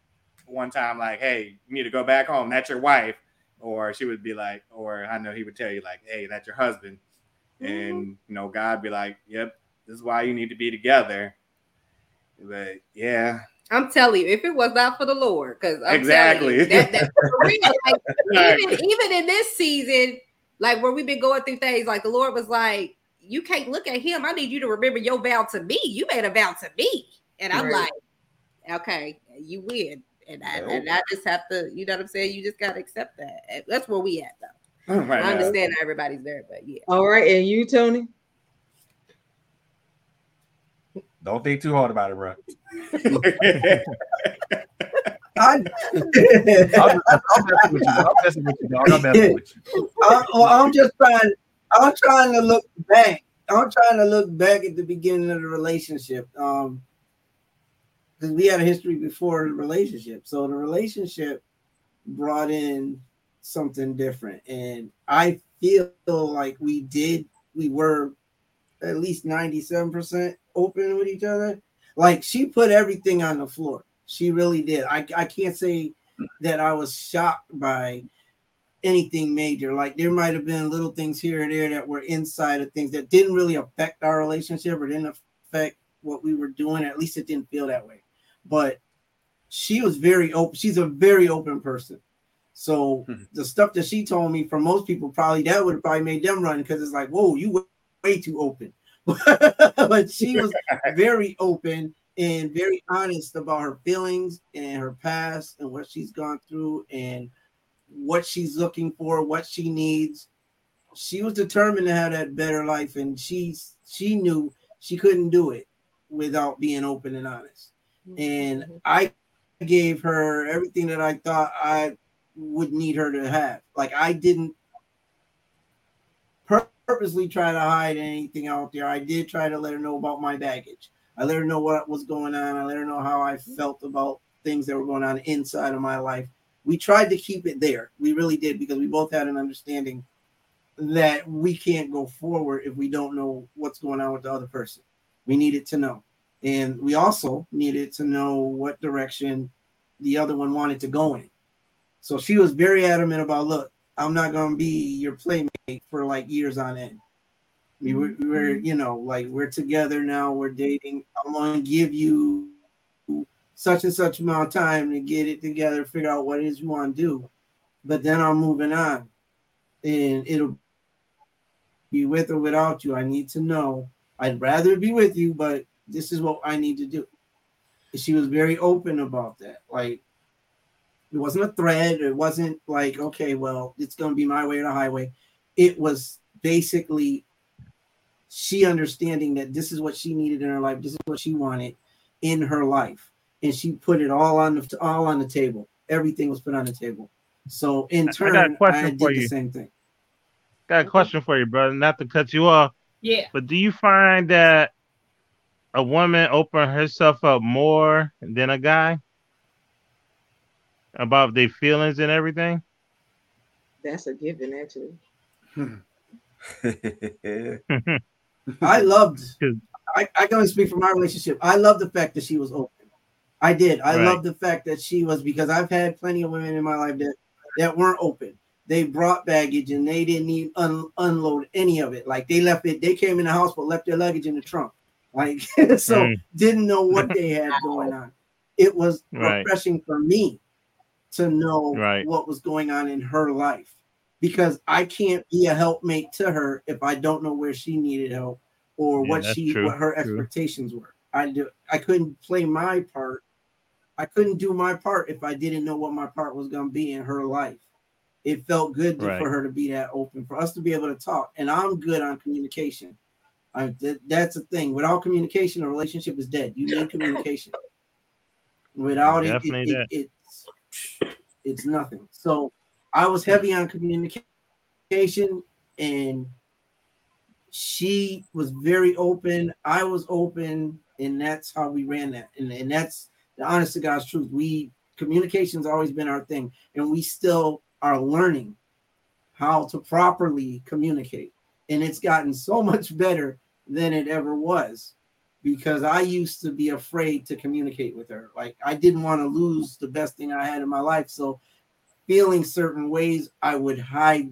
one time, like, "Hey, you need to go back home. That's your wife." Or she would be like, or I know he would tell you like, "Hey, that's your husband." and you know god be like yep this is why you need to be together. But yeah, I'm telling you, if it was not for the Lord, because exactly you, that, that, real, like, (laughs) even, even in this season, like where we've been going through things, like the Lord was like, "You can't look at him. I need you to remember your vow to me. You made a vow to me." And I'm right. like, "Okay, you win." And I, and I just have to, you know what I'm saying? You just gotta accept that. That's where we at though. Right I understand everybody's there, but yeah. All right, and you, Tony? Don't think too hard about it, bro. I, am messing with you. I'm messing with you. I, well, I'm just trying. I'm trying to look back. I'm trying to look back at the beginning of the relationship. Um, because we had a history before the relationship, so the relationship brought in something different, and I feel like we did. We were at least 97% open with each other. Like she put everything on the floor. She really did. I, I can't say that I was shocked by anything major. Like there might have been little things here and there that were inside of things that didn't really affect our relationship or didn't affect what we were doing. At least it didn't feel that way. But she was very open. She's a very open person. So mm-hmm. the stuff that she told me, for most people, probably that would have probably made them run because it's like, whoa, you way too open. (laughs) but she was (laughs) very open and very honest about her feelings and her past and what she's gone through and what she's looking for, what she needs. She was determined to have that better life, and she's she knew she couldn't do it without being open and honest. And mm-hmm. I gave her everything that I thought I would need her to have. Like I didn't purposely try to hide anything out there. I did try to let her know about my baggage. I let her know what was going on. I let her know how I felt about things that were going on inside of my life. We tried to keep it there. We really did because we both had an understanding that we can't go forward if we don't know what's going on with the other person. We needed to know. And we also needed to know what direction the other one wanted to go in. So she was very adamant about look, I'm not gonna be your playmate for like years on end. We were, we were, mm-hmm. you know, like we're together now, we're dating. I'm gonna give you such and such amount of time to get it together, figure out what it is you want to do. But then I'm moving on, and it'll be with or without you. I need to know. I'd rather be with you, but this is what I need to do. She was very open about that. Like it wasn't a threat. It wasn't like, okay, well, it's going to be my way or the highway. It was basically she understanding that this is what she needed in her life. This is what she wanted in her life, and she put it all on the all on the table. Everything was put on the table. So in turn, I, got a question I did for you. the same thing. Got a question for you, brother. Not to cut you off. Yeah. But do you find that a woman open herself up more than a guy? about their feelings and everything? That's a given, actually. (laughs) I loved. I, I can only speak for my relationship. I love the fact that she was open. I did. I right. love the fact that she was because I've had plenty of women in my life that that weren't open. They brought baggage and they didn't even un, unload any of it. Like they left it. They came in the house but left their luggage in the trunk. Like (laughs) so, mm. didn't know what (laughs) they had going on. It was right. refreshing for me to know right. what was going on in her life because I can't be a helpmate to her if I don't know where she needed help or yeah, what she true. what her true. expectations were. I do I couldn't play my part. I couldn't do my part if I didn't know what my part was going to be in her life. It felt good to, right. for her to be that open, for us to be able to talk. And I'm good on communication. Uh, I, th- that's the thing. Without communication, a relationship is dead. You need communication. Without it, it, it, it, it's nothing. So I was heavy on communication and she was very open. I was open, and that's how we ran that. And, and that's the honest to God's truth. We communication's always been our thing, and we still are learning how to properly communicate. And it's gotten so (laughs) much better than it ever was because I used to be afraid to communicate with her. Like I didn't want to lose the best thing I had in my life. So feeling certain ways, I would hide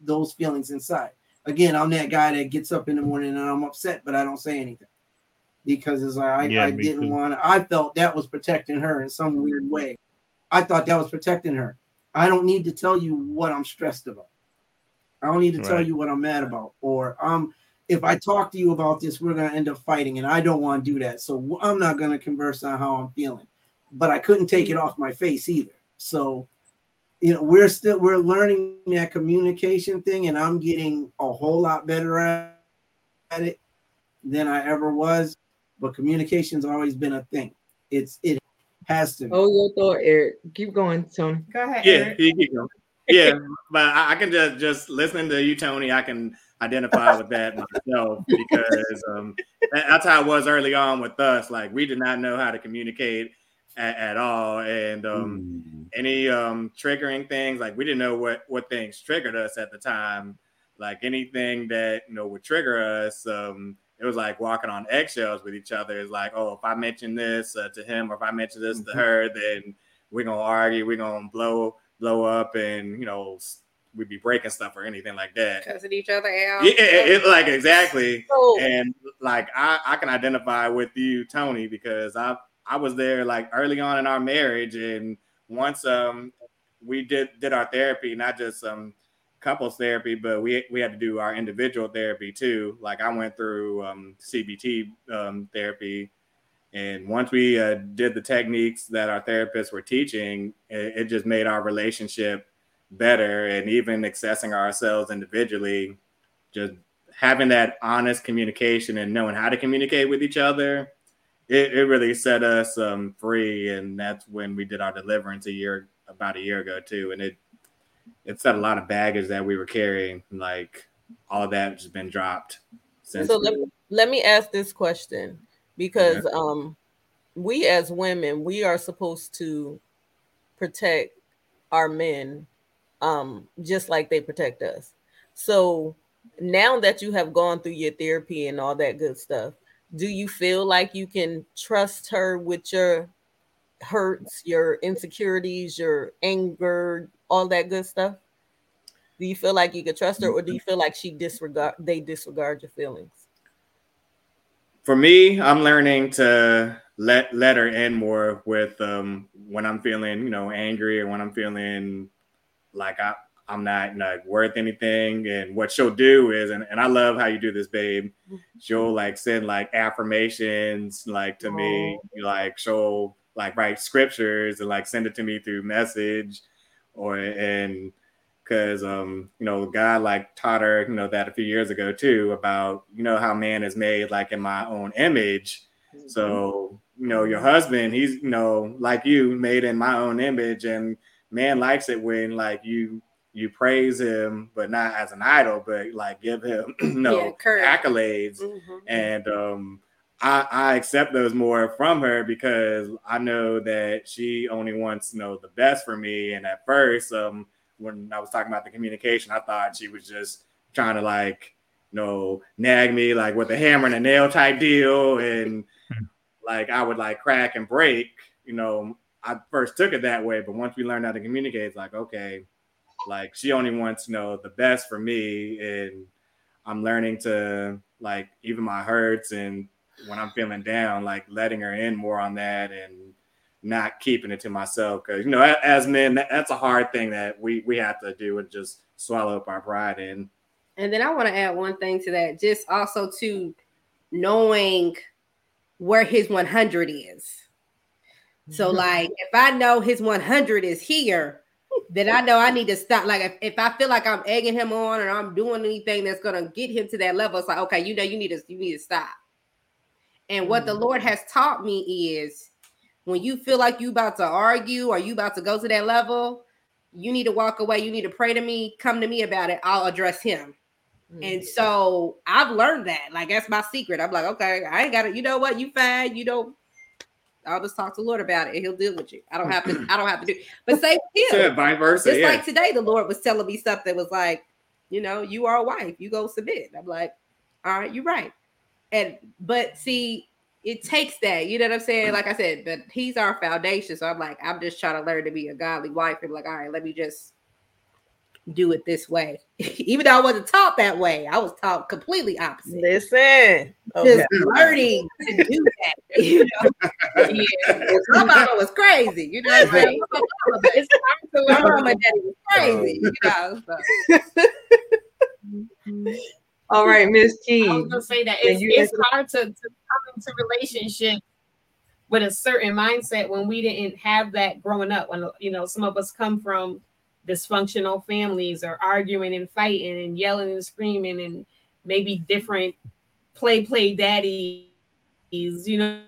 those feelings inside. Again, I'm that guy that gets up in the morning and I'm upset, but I don't say anything. because it's like I, Yeah, I didn't want. I felt that was protecting her in some weird way. I thought that was protecting her. I don't need to tell you what I'm stressed about. I don't need to tell Right. you what I'm mad about, or um, if I talk to you about this, we're gonna end up fighting, and I don't want to do that. So I'm not gonna converse on how I'm feeling. But I couldn't take it off my face either. So you know, we're still we're learning that communication thing, and I'm getting a whole lot better at, at it than I ever was. But communication's always been a thing. It's it has to. be. Oh, your thought, Eric. Keep going, Tony. Go ahead. Yeah, Eric. you keep going. Yeah, but I, I can just just listening to you, Tony. I can identify with that myself because um, that- that's how it was early on with us. Like we did not know how to communicate at, at all, and um, any um, triggering things like we didn't know what what things triggered us at the time. Like anything that you know would trigger us, um, it was like walking on eggshells with each other. It's like, oh, if I mention this uh, to him or if I mention this to her, then we're gonna argue, we're gonna blow blow up, and you know we'd be breaking stuff or anything like that. Cussing each other out. Yeah, it, it- like exactly. And like I, I can identify with you, Tony, because I I was there like early on in our marriage, and once um we did did our therapy, not just um couples therapy, but we we had to do our individual therapy too. Like I went through um CBT um therapy. And once we uh, did the techniques that our therapists were teaching, it, it just made our relationship better. And even accessing ourselves individually, just having that honest communication and knowing how to communicate with each other, it, it really set us um, free. And that's when we did our deliverance a year, about a year ago too. And it it set a lot of baggage that we were carrying. Like all of that has been dropped since. so let, let me ask this question because um we as women we are supposed to protect our men um just like they protect us. So now that you have gone through your therapy and all that good stuff do you feel like you can trust her with your hurts your insecurities your anger all that good stuff? Do you feel like you could trust her or do you feel like she disregard they disregard your feelings for me, I'm learning to let let her in more with um when I'm feeling, you know, angry or when I'm feeling like I I'm not like worth anything. And what she'll do is, and, and I love how you do this, babe. She'll like send like affirmations like to me, like she'll like write scriptures and like send it to me through message or and because um you know god like taught her you know that a few years ago too about you know how man is made like in my own image so you know your husband he's you know like you made in my own image and man likes it when like you you praise him but not as an idol but like give him (clears throat) you know Yeah, accolades Mhm. and um I, I accept those more from her because I know that she only wants you know the best for me. And at first, um, when I was talking about the communication, I thought she was just trying to like you know nag me like with a hammer and a nail type deal, and hmm. like I would like crack and break. You know, I first took it that way, but once we learned how to communicate, it's like okay, like she only wants you know the best for me, and I'm learning to like even my hurts. And when I'm feeling down, like letting her in more on that. And not keeping it to myself. Cause you know, as men, that, that's a hard thing that we we have to do and just swallow up our pride in. And then I want to add one thing to that, just also to knowing where his 100 is. So, mm-hmm. like, if I know his 100 is here, then I know I need to stop. Like, if, if I feel like I'm egging him on or I'm doing anything that's gonna get him to that level, it's like, okay, you know, you need to you need to stop. And what the mm-hmm. Lord has taught me is when you feel like you about to argue or you about to go to that level, you need to walk away. You need to pray to me, come to me about it. I'll address him. Mm-hmm. And so I've learned that. Like that's my secret. I'm like, okay, I ain't got it. You know what? You fine. You don't. I'll just talk to the Lord about it, and He'll deal with you. I don't have to. I don't have to do. But (laughs) say Yeah, vice versa. just yeah. like today, the Lord was telling me something that was like, you know, you are a wife. You go submit. I'm like, all right, you're right. And but see, it takes that. You know what I'm saying? Like I said, but He's our foundation. So I'm like, I'm just trying to learn to be a godly wife. And like, all right, let me just do it this way. (laughs) Even though I wasn't taught that way, I was taught completely opposite. Listen, just learning to do that. (laughs) You know, yeah. my mama was crazy. You know, what I'm saying? it's time to learn. My mama daddy was crazy. You know. So. (laughs) Mm-hmm. All right, Miss T. I was gonna say that it's, it's hard to, to come into relationship with a certain mindset when we didn't have that growing up. When you know, some of us come from dysfunctional families or arguing and fighting and yelling and screaming and maybe different play play daddies, you know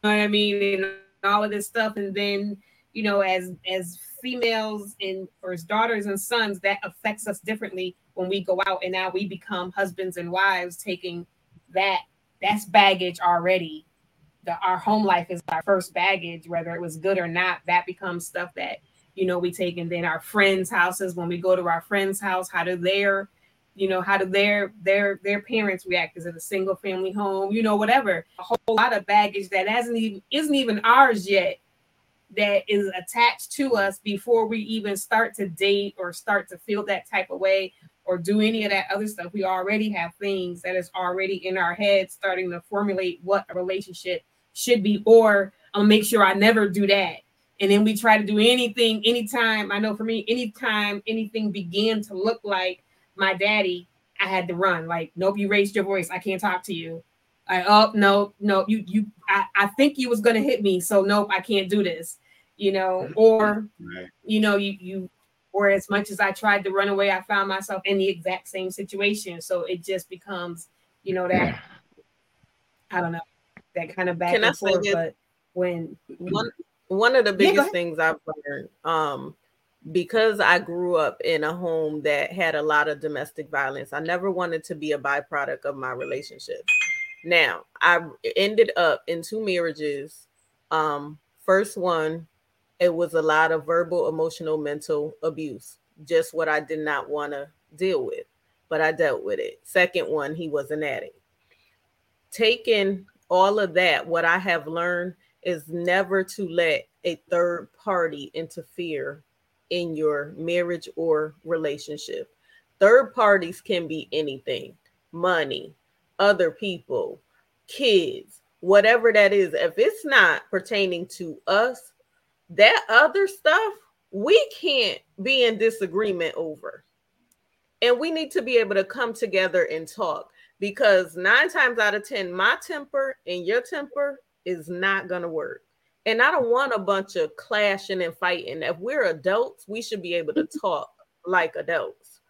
what I mean, and all of this stuff. And then, you know, as as females and or as daughters and sons, that affects us differently when we go out and now we become husbands and wives, taking that that's baggage already. The, our home life is our first baggage, whether it was good or not. That becomes stuff that you know we take and then our friends houses when we go to our friends house how do their you know how do their their their parents react is it a single family home you know whatever a whole lot of baggage that hasn't even isn't even ours yet that is attached to us before we even start to date or start to feel that type of way or do any of that other stuff. We already have things that is already in our head starting to formulate what a relationship should be or i'll make sure i never do that. And then we try to do anything anytime i know for me anytime anything began to look like my daddy i had to run. Like nope you raised your voice. I can't talk to you I oh no no you you I, I think you was gonna hit me so nope I can't do this you know? Or right. you know you you or as much as I tried to run away I found myself in the exact same situation so it just becomes you know that I don't know that kind of back Can and forth but when one one of the biggest yeah, things I've learned, um, because I grew up in a home that had a lot of domestic violence, I never wanted to be a byproduct of my relationship. Now, I ended up in two marriages. Um, first one, it was a lot of verbal, emotional, mental abuse, just what I did not want to deal with, but I dealt with it. Second one, he was an addict. Taking all of that, what I have learned is never to let a third party interfere in your marriage or relationship. Third parties can be anything money, other people, kids, whatever that is. If it's not pertaining to us, that other stuff we can't be in disagreement over. And we need to be able to come together and talk because nine times out of 10, my temper and your temper is not going to work. And I don't want a bunch of clashing and fighting. If we're adults, we should be able to (laughs) talk like adults.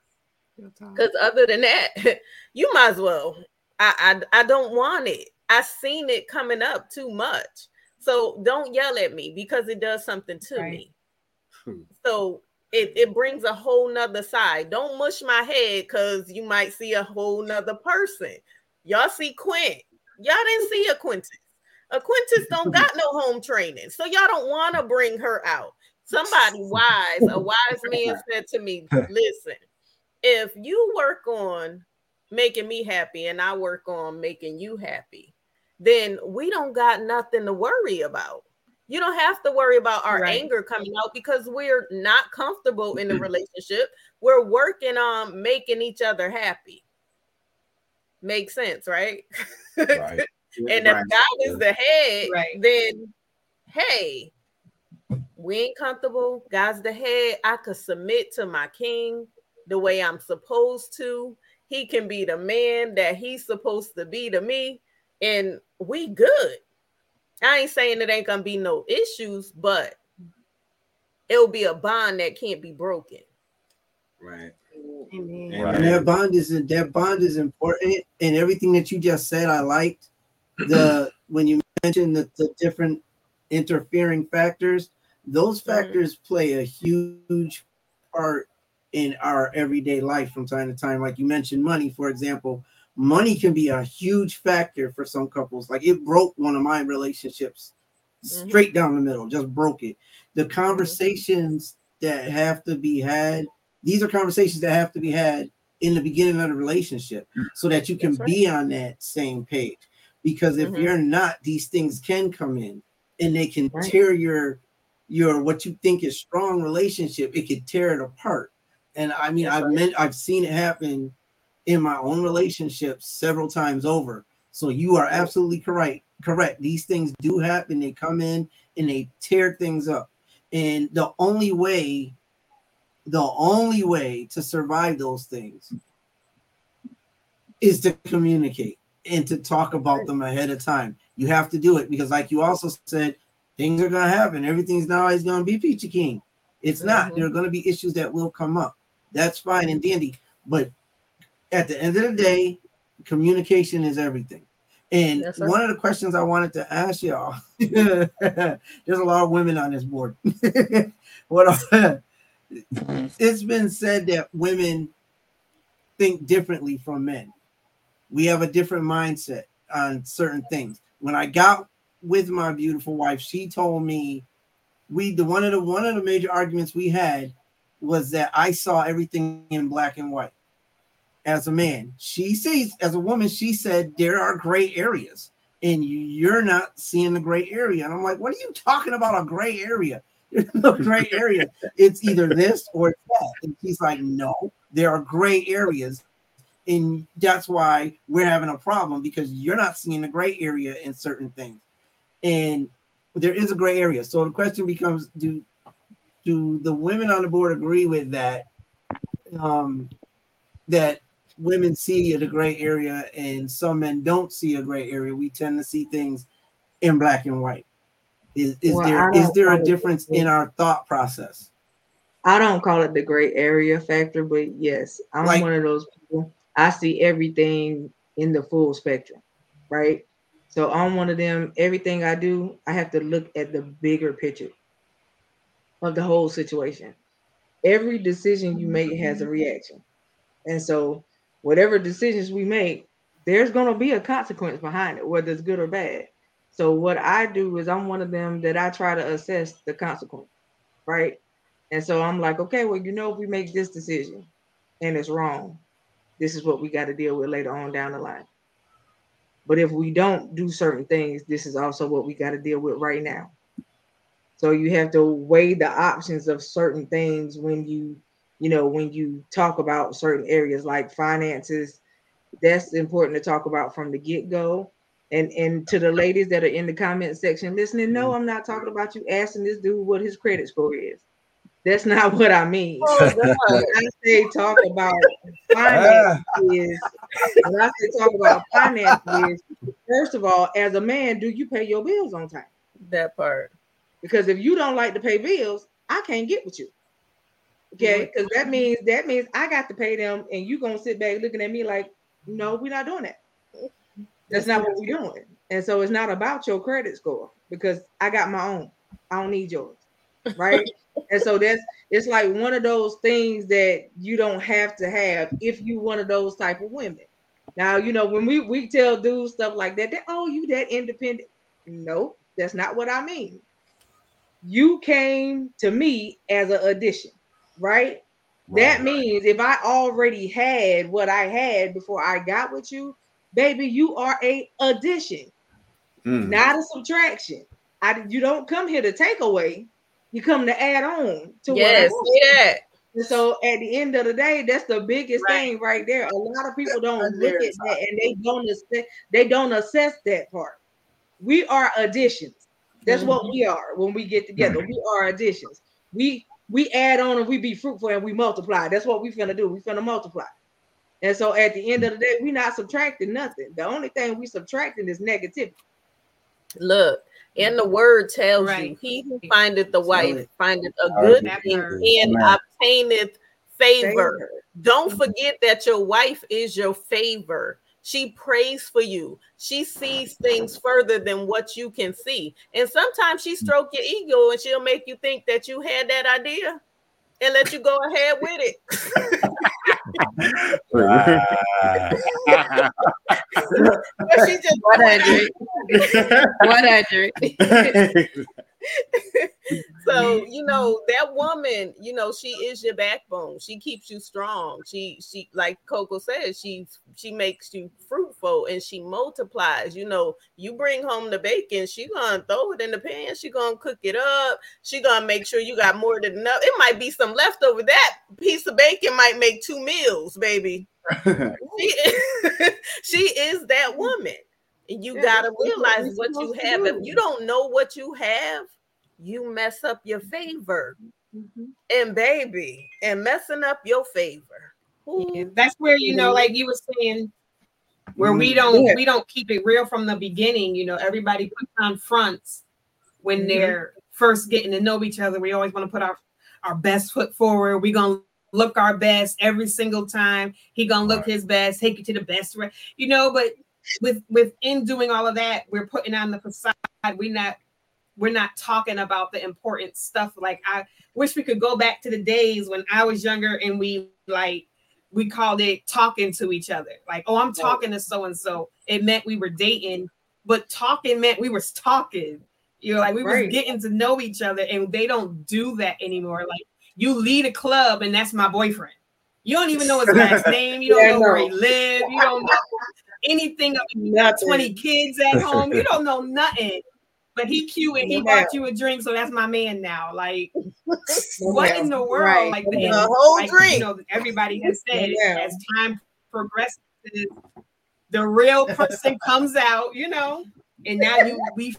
Because other than that, (laughs) you might as well. I, I I don't want it. I seen it coming up too much. So don't yell at me because it does something to right. me. Hmm. So it, it brings a whole nother side. Don't mush my head because you might see a whole nother person. Y'all see Quint. Y'all didn't see a Quintus. A Quintus don't got no home training, so y'all don't want to bring her out. Somebody wise, a wise man (laughs) said to me, "Listen, if you work on making me happy and I work on making you happy, then we don't got nothing to worry about. You don't have to worry about our right. anger coming out because we're not comfortable in the relationship. We're working on making each other happy. Makes sense, right? Right. (laughs) and if God is the head, right. then hey, we ain't comfortable. God's the head. I could submit to my king the way I'm supposed to. He can be the man that he's supposed to be to me, and we good. I ain't saying it ain't gonna be no issues, but it'll be a bond that can't be broken. Right. Amen. And that bond is that bond is important, and everything that you just said, I liked (clears throat) the when you mentioned the, the different interfering factors, those mm-hmm. factors play a huge part in our everyday life from time to time. Like you mentioned, money, for example, money can be a huge factor for some couples. Like it broke one of my relationships mm-hmm. straight down the middle, just broke it. The mm-hmm. conversations that have to be had, these are conversations that have to be had in the beginning of the relationship so that you can right. be on that same page because if mm-hmm. you're not these things can come in and they can right. tear your your what you think is strong relationship it could tear it apart And I mean, I've meant I've seen it happen in my own relationships several times over. So you are absolutely correct. Correct. These things do happen. They come in and they tear things up. And the only way, the only way to survive those things is to communicate and to talk about them ahead of time. You have to do it because, like you also said, things are gonna happen. Everything's not always gonna be peachy king. It's not. Mhm. There are gonna be issues that will come up. That's fine and dandy. But at the end of the day, communication is everything. And Yes, one of the questions I wanted to ask y'all, (laughs) there's a lot of women on this board. (laughs) what it's been said that women think differently from men. We have a different mindset on certain things. When I got with my beautiful wife, she told me we the one of the one of the major arguments we had was that I saw everything in black and white. As a man, she sees as a woman, she said there are gray areas and you're not seeing the gray area. And I'm like, what are you talking about? A gray area? (laughs) There's no gray area. It's either this or that. And she's like, no, there are gray areas. And that's why we're having a problem because you're not seeing the gray area in certain things. And there is a gray area. So the question becomes do do the women on the board agree with that? Um, that women see the gray area and some men don't see a gray area. We tend to see things in black and white. Is, is Well, there is there a difference in our thought process? I don't call it the gray area factor, but yes, I'm Like- one of those people. I see everything in the full spectrum, right? So I'm one of them. Everything I do, I have to look at the bigger picture of the whole situation. Every decision you make has a reaction. And so whatever decisions we make, there's going to be a consequence behind it, whether it's good or bad. So what I do is I'm one of them that I try to assess the consequence, right? And so I'm like, okay, well, you know, if we make this decision and it's wrong, this is what we got to deal with later on down the line. But if we don't do certain things, this is also what we got to deal with right now. So you have to weigh the options of certain things when you, you know, when you talk about certain areas like finances. That's important to talk about from the get go. And and to the ladies that are in the comment section listening, no, mm-hmm. I'm not talking about you asking this dude what his credit score is. That's not (laughs) what I mean. Oh, When I say talk about ah. finance is when I say talk about finance is first of all, as a man, do you pay your bills on time? that part. Because if you don't like to pay bills, I can't get with you. Okay, because that means that means I got to pay them, and you gonna sit back looking at me like, no, we're not doing that. That's not what we're doing. And so it's not about your credit score because I got my own. I don't need yours. Right. (laughs) and so that's it's like one of those things that you don't have to have if you one of those type of women. Now, you know, when we we tell dudes stuff like that, that oh, you that independent. No, that's not what I mean. You came to me as an addition, right? That means if I already had what I had before I got with you, baby, you are a addition, Mm. not a subtraction. I you don't come here to take away, you come to add on to Yes, what I yeah. and so at the end of the day, that's the biggest Right. thing right there. A lot of people don't That's look at that and they don't assess, they don't assess that part. We are additions. That's what we are when we get together. We are additions. We we add on and we be fruitful and we multiply. That's what we finna do. We finna multiply. And so at the end of the day, we're not subtracting nothing. The only thing we subtracting is negativity. Look, and the word tells you, he who findeth the wife findeth a good thing and obtaineth favor. Favor. Don't mm-hmm. forget that your wife is your favor. She prays for you. She sees things further than what you can see. And sometimes she hmm. stroke your ego and she'll make you think that you had that idea and let you go ahead with it. (laughs) But she just 100. 100. (laughs) (laughs) (laughs) so you know that woman you know she is your backbone she keeps you strong she she like coco says she she makes you fruitful and she multiplies. You know, you bring home the bacon, she gonna throw it in the pan, she gonna cook it up, she gonna make sure you got more than enough. It might be some left over. That piece of bacon might make two meals, baby. she, (laughs) (laughs) she is that woman. And you Yeah, gotta realize what you have. If you don't know what you have, you mess up your favor. Mhm. And baby, and messing up your favor. Yeah, that's where you know, like you were saying, where we don't Mm-hmm. Yeah. we don't keep it real from the beginning. You know, everybody puts on fronts when Mhm. they're first getting to know each other. We always want to put our our best foot forward. We gonna look our best every single time. He gonna look his best, take you to the best, re- you know. But with within doing all of that, we're putting on the facade. We're not we're not talking about the important stuff. Like I wish we could go back to the days when I was younger and we like we called it talking to each other. Like, oh, I'm talking to so and so. It meant we were dating, but talking meant we were talking. You know, like we Right. were getting to know each other, and they don't do that anymore. Like you lead a club, and that's my boyfriend. You don't even know his (laughs) last name. You don't Yeah, know where he lives. You don't know (laughs) anything. Nothing. 20 kids at home. You don't know nothing. But he cute and he No bought you a drink, so that's my man now. Like, (laughs) what doubt. in the world? Right. Like, the- whole like, drink. You know, everybody has (laughs) said doubt. as time progresses, the real person (laughs) comes out. You know, and now you we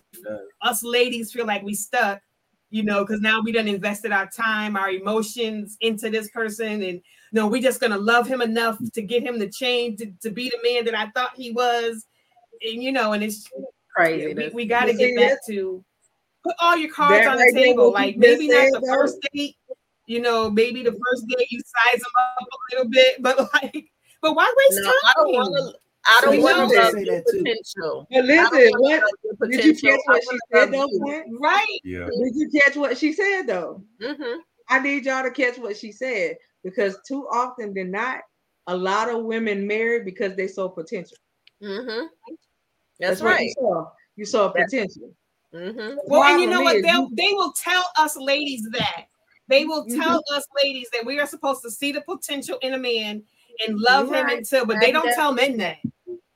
us ladies feel like we stuck. You know, because now we done invested our time, our emotions into this person, and no, we just gonna love him enough to get him to change to, to be the man that I thought he was. And you know, and it's Crazy. we, we got to get see, back to put all your cards That on the right table. Like maybe not the though. first date, you know, maybe the first date you size them up a little bit, but (laughs) like, but why waste no, I don't time? want to. I don't We want to that. Say your that too. potential. But listen, what did you catch what she said though? you. Right? Yeah. Did you catch what she said though? Mm-hmm. I need y'all to catch what she said because too often than not, a lot of women marry because they saw potential. Mhm. That's, what right. you saw. You saw That's- potential. Mhm. Well, and you know what? They'll they will tell us ladies that they will Mm-hmm. tell us ladies that we are supposed to see the potential in a man and love him until, but they don't tell men that.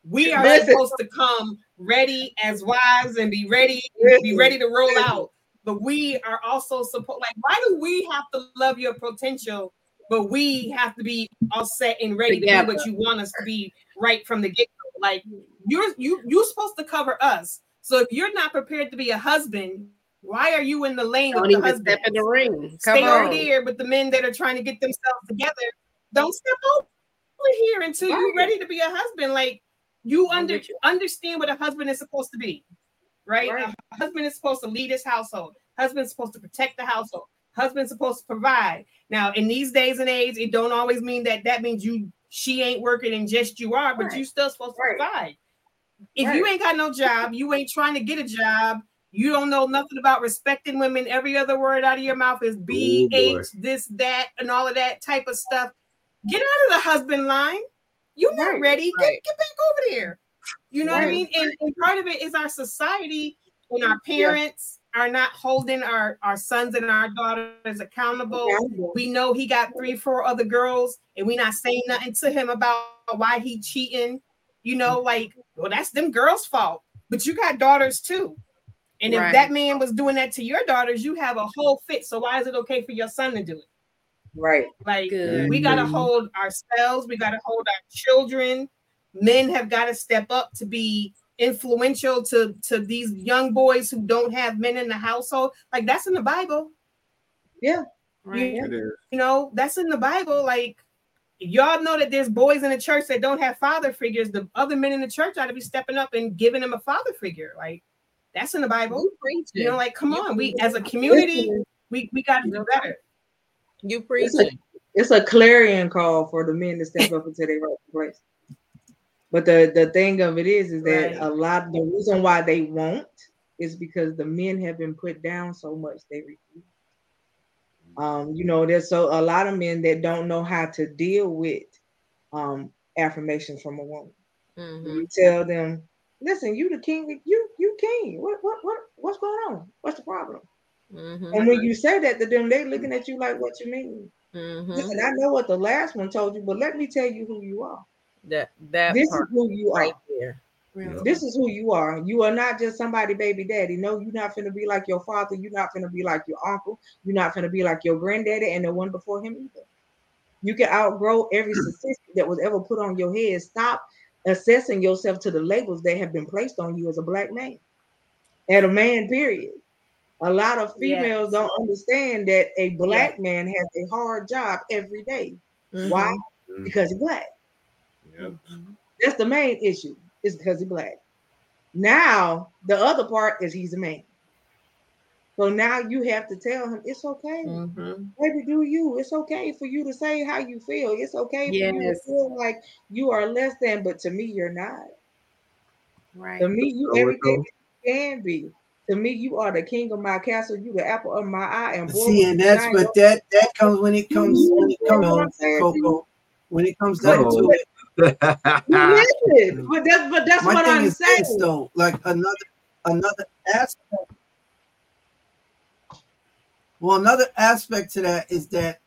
We are Listen. supposed to come ready as wives and be ready, be ready to roll out. But we are also supposed like, why do we have to love your potential, but we have to be all set and ready to Together. be what you want us to be right from the get-go? Like you're you you're supposed to cover us. So if you're not prepared to be a husband, why are you in the lane Don't with the husband? step in the ring. Come Stay on. over there with the men that are trying to get themselves together. Don't step over here until you're ready to be a husband. Like you under understand what a husband is supposed to be, right? Right. A husband is supposed to lead his household. Husband's supposed to protect the household. Husband's supposed to provide. Now, in these days and age, it don't always mean that that means you she ain't working and just you are, but Right. you still supposed to Right. provide. If you ain't got no job, you ain't trying to get a job. You don't know nothing about respecting women. Every other word out of your mouth is B, Oh. H, this, that, and all of that type of stuff. Get out of the husband line. You're not Right. ready. Get, Right. get back over there. You know what I mean? And, and part of it is our society and our parents are not holding our, our sons and our daughters accountable. We know he got three, four other girls, and we not saying nothing to him about why he cheating. You know, like, well, that's them girls' fault. But you got daughters too. And if Right. that man was doing that to your daughters, you have a whole fit. So why is it okay for your son to do it? Right. Like Good. we gotta Mhm. hold ourselves, we gotta hold our children. Men have got to step up to be influential to to these young boys who don't have men in the household. Like that's in the Bible. Yeah. Right. Yeah. It is. You know, that's in the Bible. Like y'all know that there's boys in the church that don't have father figures. The other men in the church ought to be stepping up and giving them a father figure. Like that's in the Bible. You preaching. You know, like come You on, we as a community, we we got to do better. You It's preaching. It's a clarion call for the men to step up into their right place. But the the thing of it is, is that Right. a lot. The reason why they won't is because the men have been put down so much they refuse. Um, you know, there's so a lot of men that don't know how to deal with um affirmations from a woman. Mhm. You tell them, listen, you the king, you you king. What what what what's going on? What's the problem? Mhm. And when you say that to them, they're looking at you like, what you mean? Mhm. Listen, I know what the last one told you, but let me tell you who you are. That that This is who you right are. there. Real This is who you are. You are not just somebody baby daddy. No, you're not gonna be like your father. You're not gonna be like your uncle. You're not gonna be like your granddaddy and the one before him either. You can outgrow every hmm. statistic that was ever put on your head. Stop assessing yourself to the labels that have been placed on you as a black man. And a man, period. A lot of females Yes. don't understand that a black man has a hard job every day. Why? Mhm. Because he's black. Yep. Mm-hmm. That's the main issue. Is because he's black. Now the other part is he's a man. So now you have to tell him it's okay, Mhm. baby. Do you? It's okay for you to say how you feel. It's okay for you to feel like you are less than, but to me you're not. Right. To me, you So everything you can be. To me, you are the king of my castle. You the apple of my eye. And boy, See, and that's shine but that that comes when it comes when it You know what I'm comes saying? Coco. When it comes down to it, You listen, (laughs) but that's but that's my what thing I'm is saying. this though. Like another another aspect. Well, another aspect to that is that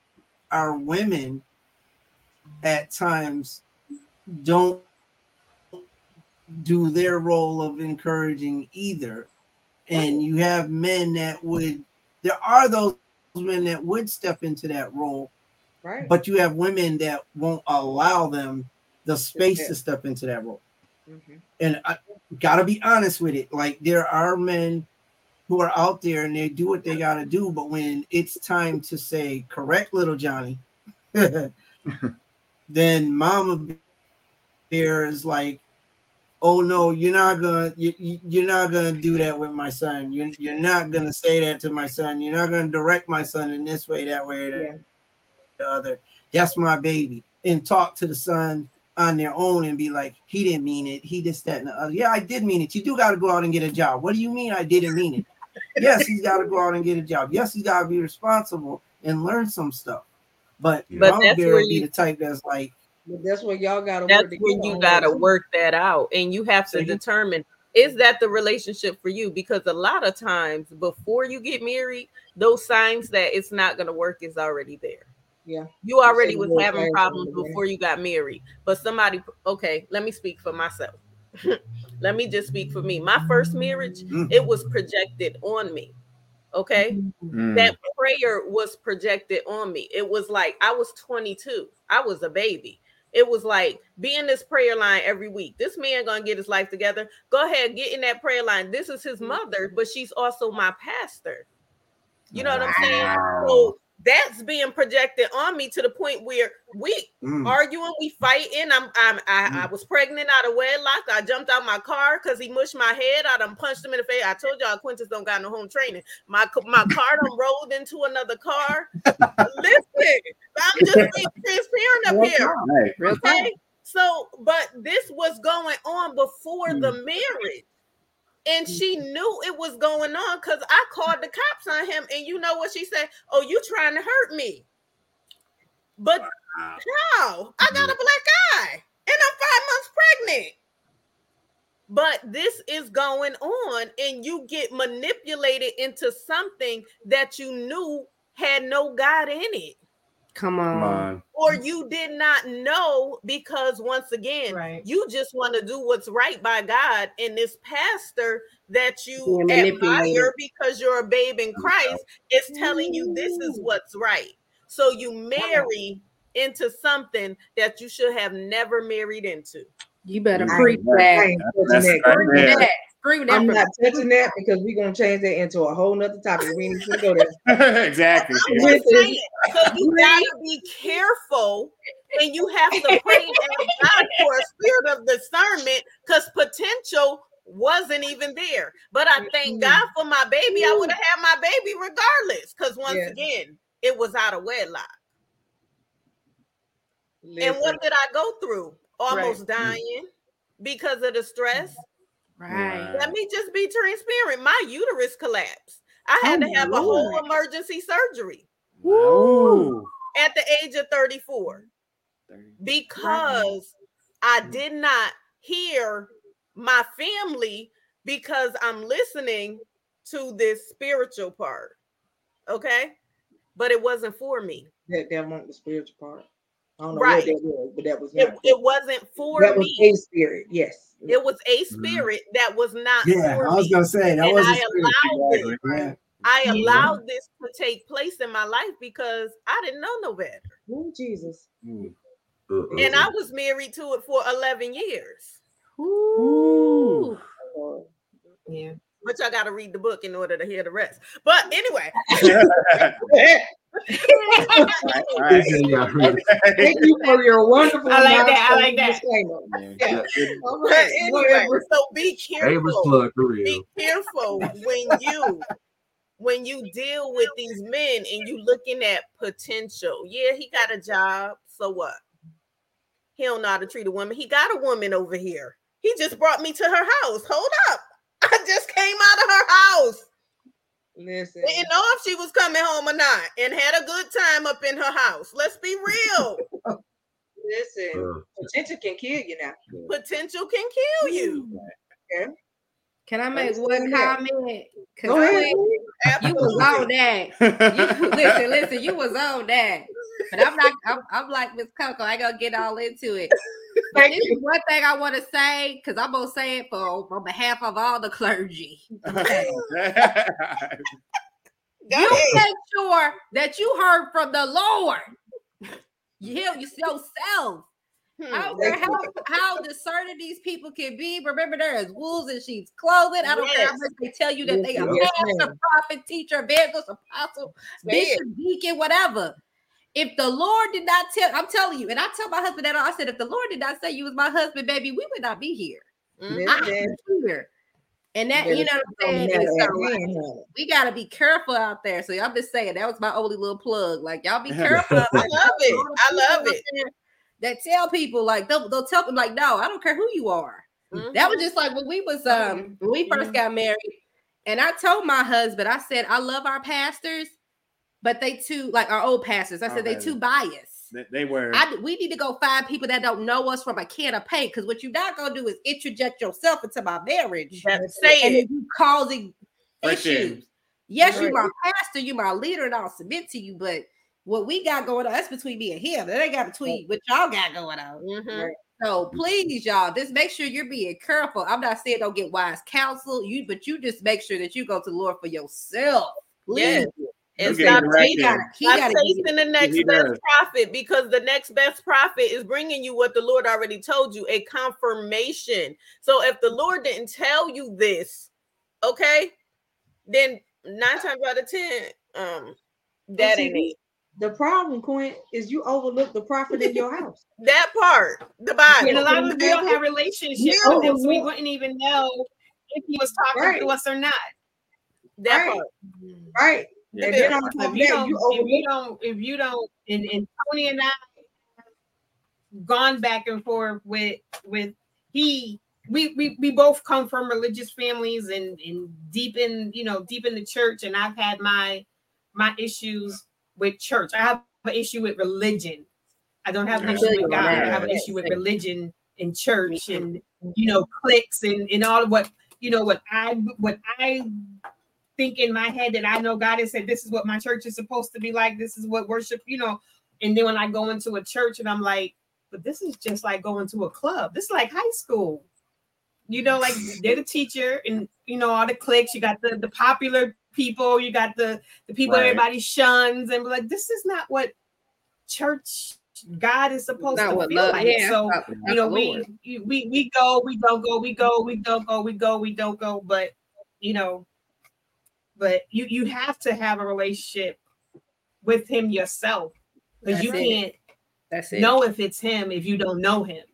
our women at times don't do their role of encouraging either. And you have men that would there are those men that would step into that role, Right. but you have women that won't allow them the space to step into that role Mhm. and I gotta be honest with it. Like there are men who are out there and they do what they gotta do, but when it's time to say correct little Johnny, (laughs) then Mama Bear is like, "Oh no, you're not gonna you- you're not gonna do that with my son. You're you're not gonna say that to my son. You're not gonna direct my son in this way, that way, that Yeah. the other. That's my baby." And talk to the son on their own and be like, he didn't mean it. He just that and the other. Yeah, I did mean it. You do got to go out and get a job. What do you mean I didn't mean it? yes, he's got to go out and get a job. Yes, he's got to be responsible and learn some stuff. But, But Mama that's where would be the type that's like, But that's what y'all gotta That's work when together you gotta that. work that out, and you have So to you- determine is that the relationship for you? Because a lot of times before you get married, those signs that it's not gonna work is already there. Yeah. You already was having problems from before you got married, but somebody okay, let me speak for myself. (laughs) let me just speak for me. My first marriage, mm, it was projected on me. Okay, Mm. that prayer was projected on me. It was like I was 22, I was a baby. It was like be in this prayer line every week. This man gonna get his life together. Go ahead, get in that prayer line. This is his mother, but she's also my pastor. You know what I'm saying? Wow. So that's being projected on me to the point where we mm, arguing, we fighting. I'm, I'm I, I was pregnant out of wedlock. I jumped out my car because he mushed my head. I done punched him in the face. I told y'all Quintus don't got no home training. My my car done rolled into another car. (laughs) Listen, I'm just being transparent up here. Okay. So, but this was going on before the marriage. And she mm-hmm. knew it was going on because I called the cops on him. And you know what she said? Oh, you trying to hurt me. But Wow. no, I got a mm-hmm. black eye and I'm five months pregnant. But this is going on, and you get manipulated into something that you knew had no God in it Come Come on. on. or you did not know because once again Right. you just want to do what's right by god and this pastor that you admire because you're a babe in christ is telling you this is what's right so you marry into something that you should have never married into You better I- preach that. ain't touching That's that. Right Screw that. I'm from- not touching that because we're gonna change that into a whole nother topic. We ain't gonna go there. (laughs) exactly. I'm just saying, so you gotta be careful and you have to pray and ask God for a spirit of discernment because potential wasn't even there. But I thank God for my baby. I would have had my baby regardless because once Yeah. again, it was out of wedlock. And what did I go through? Almost dying because of the stress. Right. Let me just be transparent. My uterus collapsed. I had Oh, to have a whole emergency surgery Woo. at the age of 34 because I did not hear my family because I'm listening to this spiritual part. Okay. But it wasn't for me. that, that wasn't the spiritual part. I don't know Right. what that was, but that was It, not. it wasn't for that was me. a spirit. Yes. It was a Mhm. spirit that was not Yeah, for I was me. gonna say that And was a I spirit. allowed it. Exactly. Yeah. I Yeah. allowed this to take place in my life because I didn't know no better. Oh Jesus. Uh-uh. And I was married to it for 11 years. Ooh. Lord. Yeah. But y'all got to read the book in order to hear the rest. But anyway, (laughs) Thank you for your wonderful. I like that, I like that. disclaimer. Yeah. All but anyway, so be careful. plug for real. Be careful when you when you deal with these men and you looking at potential. Yeah, he got a job. So what? He don't know how to treat a woman. He got a woman over here. He just brought me to her house. Hold up. I just came out of her house. Listen. Didn't know if she was coming home or not, and had a good time up in her house. Let's be real. Listen. Potential can kill you now. Potential can kill you. Can I make one comment? Cause Go ahead. You was on that. You, listen, listen, you was on that. But I'm not. I'm, I'm like Miss Coco. I gonna get all into it. But Thank this you. is one thing I want to say because I'm gonna say it for on behalf of all the clergy. (laughs) Okay. You make sure that you heard from the Lord. You heal yourself. I Hmm. don't care how, how discerning these people can be. Remember, there is wolves in sheep's clothing. I don't care how much they tell you that they are Yes, pastor, ma'am. prophet, teacher, evangelist, apostle, Say it. bishop, deacon, whatever. If the Lord did not tell, I'm telling you, and I tell my husband that I said, if the Lord did not say you was my husband, baby, we would not be here. Mhm. I here. And that, you know what I'm saying? Don't And matter so, like, we gotta be careful out there. So I'm just saying that was my only little plug. Like y'all be (laughs) careful. I love it. I love it. That tell people like they'll, they'll tell them like, no, I don't care who you are. Mhm. That was just like when we was um when we 1st got married, and I told my husband, I said, I love our pastors, but they too like our old pastors. I said they Okay. too biased. They, they were. I we need to go find people that don't know us from a can of paint because what you're not gonna do is interject yourself into my marriage That's- Say and you causing Friction. issues. Yes, you're my pastor, you're my leader, and I'll submit to you. But what we got going on, that's between me and him. That ain't got between what y'all got going on. Mhm. So please, y'all, just make sure you're being careful. I'm not saying don't get wise counsel, you, but you just make sure that you go to the Lord for yourself. Yes. Please. And You'll get stop direction. He gotta, Stop gotta give you- chasing the next He best does. prophet because the next best prophet is bringing you what the Lord already told you a confirmation. So if the Lord didn't tell you this, okay, then nine times out of ten, um, that ain't it. The problem, Quinn, is you overlook the prophet in your house. (laughs) That part, the Bible, And a lot of us we don't have relationships Yeah. with him, so we wouldn't even know if he was talking Right. to us or not. That Right. part. Right. Yeah. And then on If you don't, you if you don't, if you don't, and, and Tony and I gone back and forth with with he we we, we both come from religious families and and deep in you know deep in the church and I've had my my issues with church. I have an issue with religion. I don't have an issue with God. I have an issue with religion and church and you know cliques and and all of what you know what I what I think in my head that I know God has said this is what my church is supposed to be like. This is what worship, you know. And then when I go into a church and I'm like, but this is just like going to a club. This is like high school. You know, like they're the teacher and you know all the cliques. You got the the popular people. You got the the people Right. everybody shuns and like this is not what church God is supposed Not to feel like. yeah. So not- you know, we, we we go, we don't go, we go, we don't go, we go, we don't go. But you know, but you you have to have a relationship with him yourself because you can't That's it. know if it's him if you don't know him.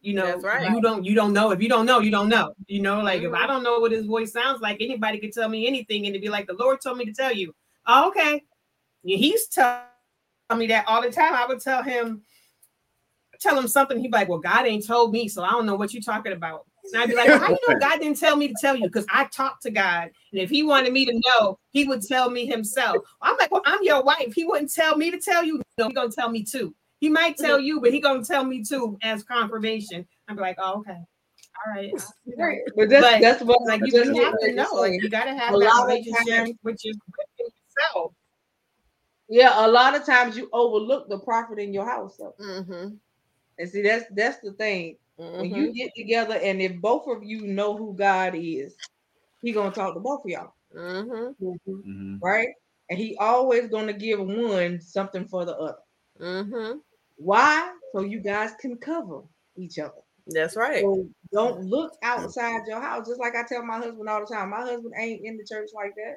You know, right. you don't you don't know. If you don't know, you don't know. You know, like if Mhm. I don't know what his voice sounds like, anybody could tell me anything and it'd be like the Lord told me to tell you. Oh, okay. He's telling me that all the time. I would tell him, tell him something. He'd be like, Well, God ain't told me, so I don't know what you're talking about. And I'd be like, well, How you know (laughs) God didn't tell me to tell you? Because I talked to God. And if he wanted me to know, he would tell me himself. I'm like, Well, I'm your wife. He wouldn't tell me to tell you. No, he's gonna tell me too. He might tell you, but he gonna tell me too as confirmation. I'm like, oh, okay. All right. Right. But that's But, that's what Like you, that's you have to know. like. You gotta have a that lot of relationship times- with your with yourself. Yeah, a lot of times you overlook the prophet in your house. So. Mm-hmm. And see, that's that's the thing. Mm-hmm. When you get together, and if both of you know who God is, He gonna talk to both of y'all, Mm-hmm. Mm-hmm. right? And He always gonna give one something for the other. Mm-hmm. Why? So you guys can cover each other. That's right. So don't look outside your house. Just like I tell my husband all the time. My husband ain't in the church like that.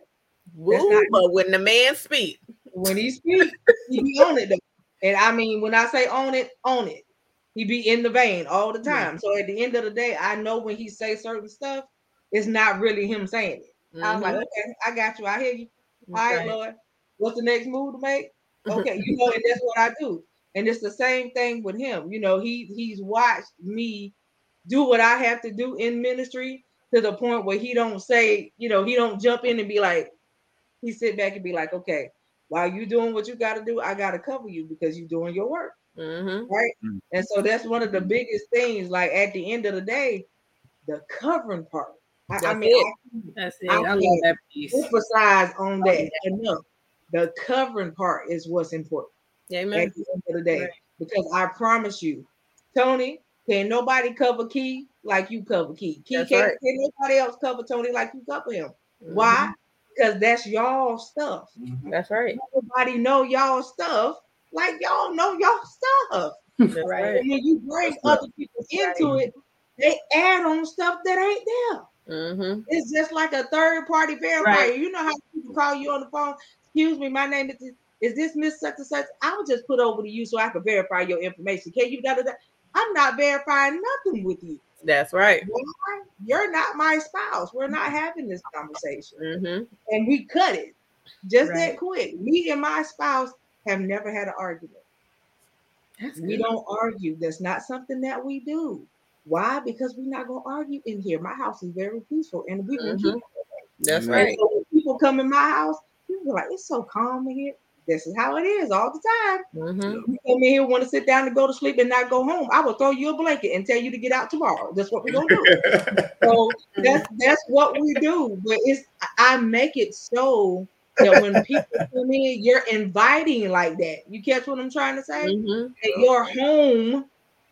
Woo, not- but when the man speak, When he speak, he be on it. Though. And I mean, when I say on it, on it. He be in the vein all the time. So at the end of the day, I know when he say certain stuff, it's not really him saying it. I was like, Mhm. okay, I got you. I hear you. All right. Lord. What's the next move to make? (laughs) Okay, you know, and that's what I do. And it's the same thing with him. You know, he he's watched me do what I have to do in ministry to the point where he don't say, you know, he don't jump in and be like, he sit back and be like, okay, while you doing what you got to do, I got to cover you because you're doing your work, Mhm. right? Mm. And so that's one of the biggest things. Like at the end of the day, the covering part. I, I mean, it. I That's it. I I love love that piece. emphasize on that enough. The covering part is what's important Amen. at the end of the day. Right. Because I promise you, Tony, can nobody cover Kie like you cover Kie? Kie That's can't right. can nobody else cover Tony like you cover him. Why? Because that's y'all stuff. Mhm. That's right. Everybody know y'all stuff like y'all know y'all stuff. That's And right. when you bring other people into it, they add on stuff that ain't there. Mm-hmm. It's just like a third party verifier. Right. You know how people call you on the phone. Excuse me, my name is this, is this Miss Such and Such. I will just put over to you so I can verify your information. Can you da da da? I'm not verifying nothing with you. That's right. Why? You're not my spouse. We're not having this conversation. Mm-hmm. And we cut it just Right. that quick. Me and my spouse have never had an argument. That's We good. don't argue. That's not something that we do. Why? Because we're not gonna argue in here. My house is very peaceful, and we can keep. That's. And right. so when people come in my house, people are like, it's so calm in here. This is how it is all the time. Mm-hmm. You come in here, want to sit down and go to sleep and not go home. I will throw you a blanket and tell you to get out tomorrow. That's what we're gonna do. (laughs) so that's that's what we do. But it's I make it so that when people come in, you're inviting like that. You catch what I'm trying to say? Mm-hmm. At your home,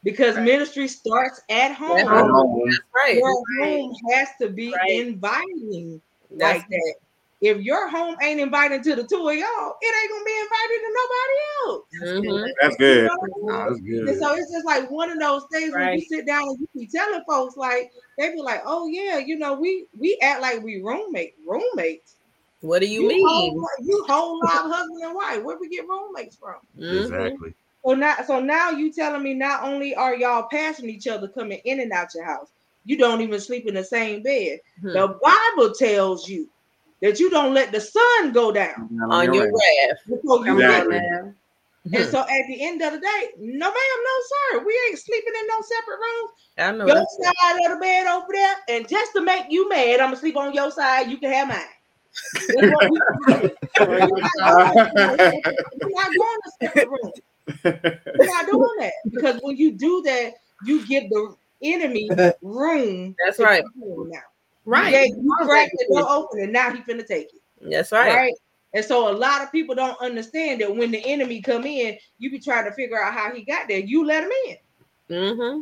because ministry starts at home. home. That's right. Your home has to be Right. inviting That's like that. If your home ain't inviting to the two of y'all, it ain't gonna be invited to nobody else. Mhm. That's good. You know what That's good. And so it's just like one of those things when you sit down and you be telling folks like they be like, oh yeah, you know, we we act like we roommate roommates. What do you, You whole, mean? you whole live husband and wife. Where we get roommates from? Mhm. Exactly. So now, so now you telling me not only are y'all passing each other coming in and out your house, you don't even sleep in the same bed. Hmm. The Bible tells you that you don't let the sun go down On your wrath. before you Come get Exactly. on there. now. And so at the end of the day, no ma'am, no sir, we ain't sleeping in no separate rooms. I know Your that's side of the bed over there, and just to make you mad, I'm gonna sleep on your side. You can have mine. That's what we do. We're not going- we're not going to separate rooms. We're not doing that because when you do that, you give the enemy room. That's right. Now, Right. Yeah, you cracked the door open, and now he finna take it. that's Right. right. And so a lot of people don't understand that when the enemy come in, you be trying to figure out how he got there. You let him in, Mm-hmm.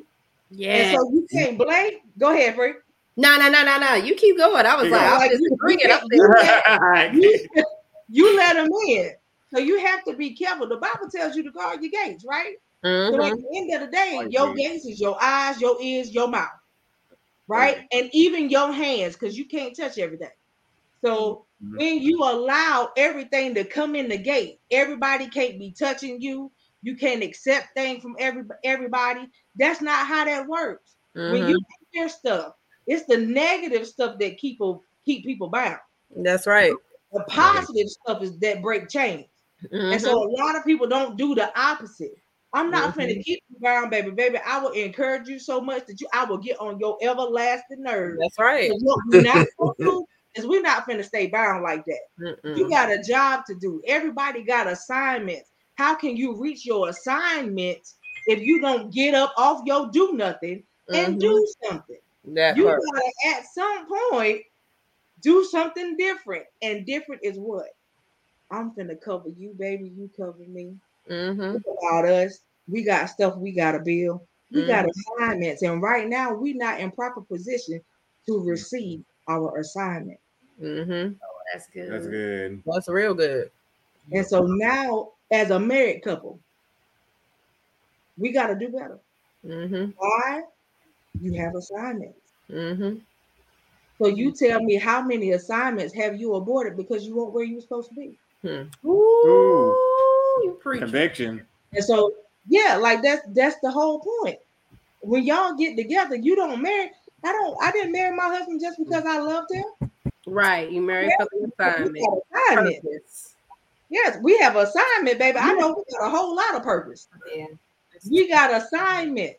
Yeah. and so you can't blame. Go ahead, Free. No, no, no, no, no. You keep going. I was like, I was Like, just you- bringing up can't- (laughs) you, you let them in. So you have to be careful. The Bible tells you to guard your gates, right? Mm-hmm. at the end of the day, Like your gates is your eyes, your ears, your mouth, right? And even your hands, because you can't touch everything. So Mhm. when you allow everything to come in the gate, everybody can't be touching you. You can't accept things from every everybody. That's not how that works. When Mm-hmm. you hear stuff, it's the negative stuff that keep people keep people bound. That's right. The positive stuff is that break chains. And so Mhm. a lot of people don't do the opposite. I'm not Mhm. finna keep you bound, baby. Baby, I will encourage you so much that you I will get on your everlasting nerves. That's right. What we're not gonna do is we're not finna stay bound like that. Mm-mm. You got a job to do. Everybody got assignments. How can you reach your assignments if you don't get up off your do nothing and Mhm. do something? That You part. gotta at some point do something different. And different is what? I'm finna cover you, baby. You cover me. Mm-hmm. About us. We got stuff we gotta build. We got assignments, and right now we're not in proper position to receive our assignment. Mm-hmm. That's good. That's good. That's real good. And so now, as a married couple, we got to do better. Mm-hmm. Why? You have assignments. Mm-hmm. So you tell me how many assignments have you aborted because you weren't where you were supposed to be? Ooh. you preach. Conviction. And so, yeah, like that's that's the whole point. When y'all get together, you don't marry. I don't. I didn't marry my husband just because I loved him. Right. You married for the We assignment. assignment. Purpose. Yes, we have assignment, baby. I know we got a whole lot of purpose. Yeah. We got assignment.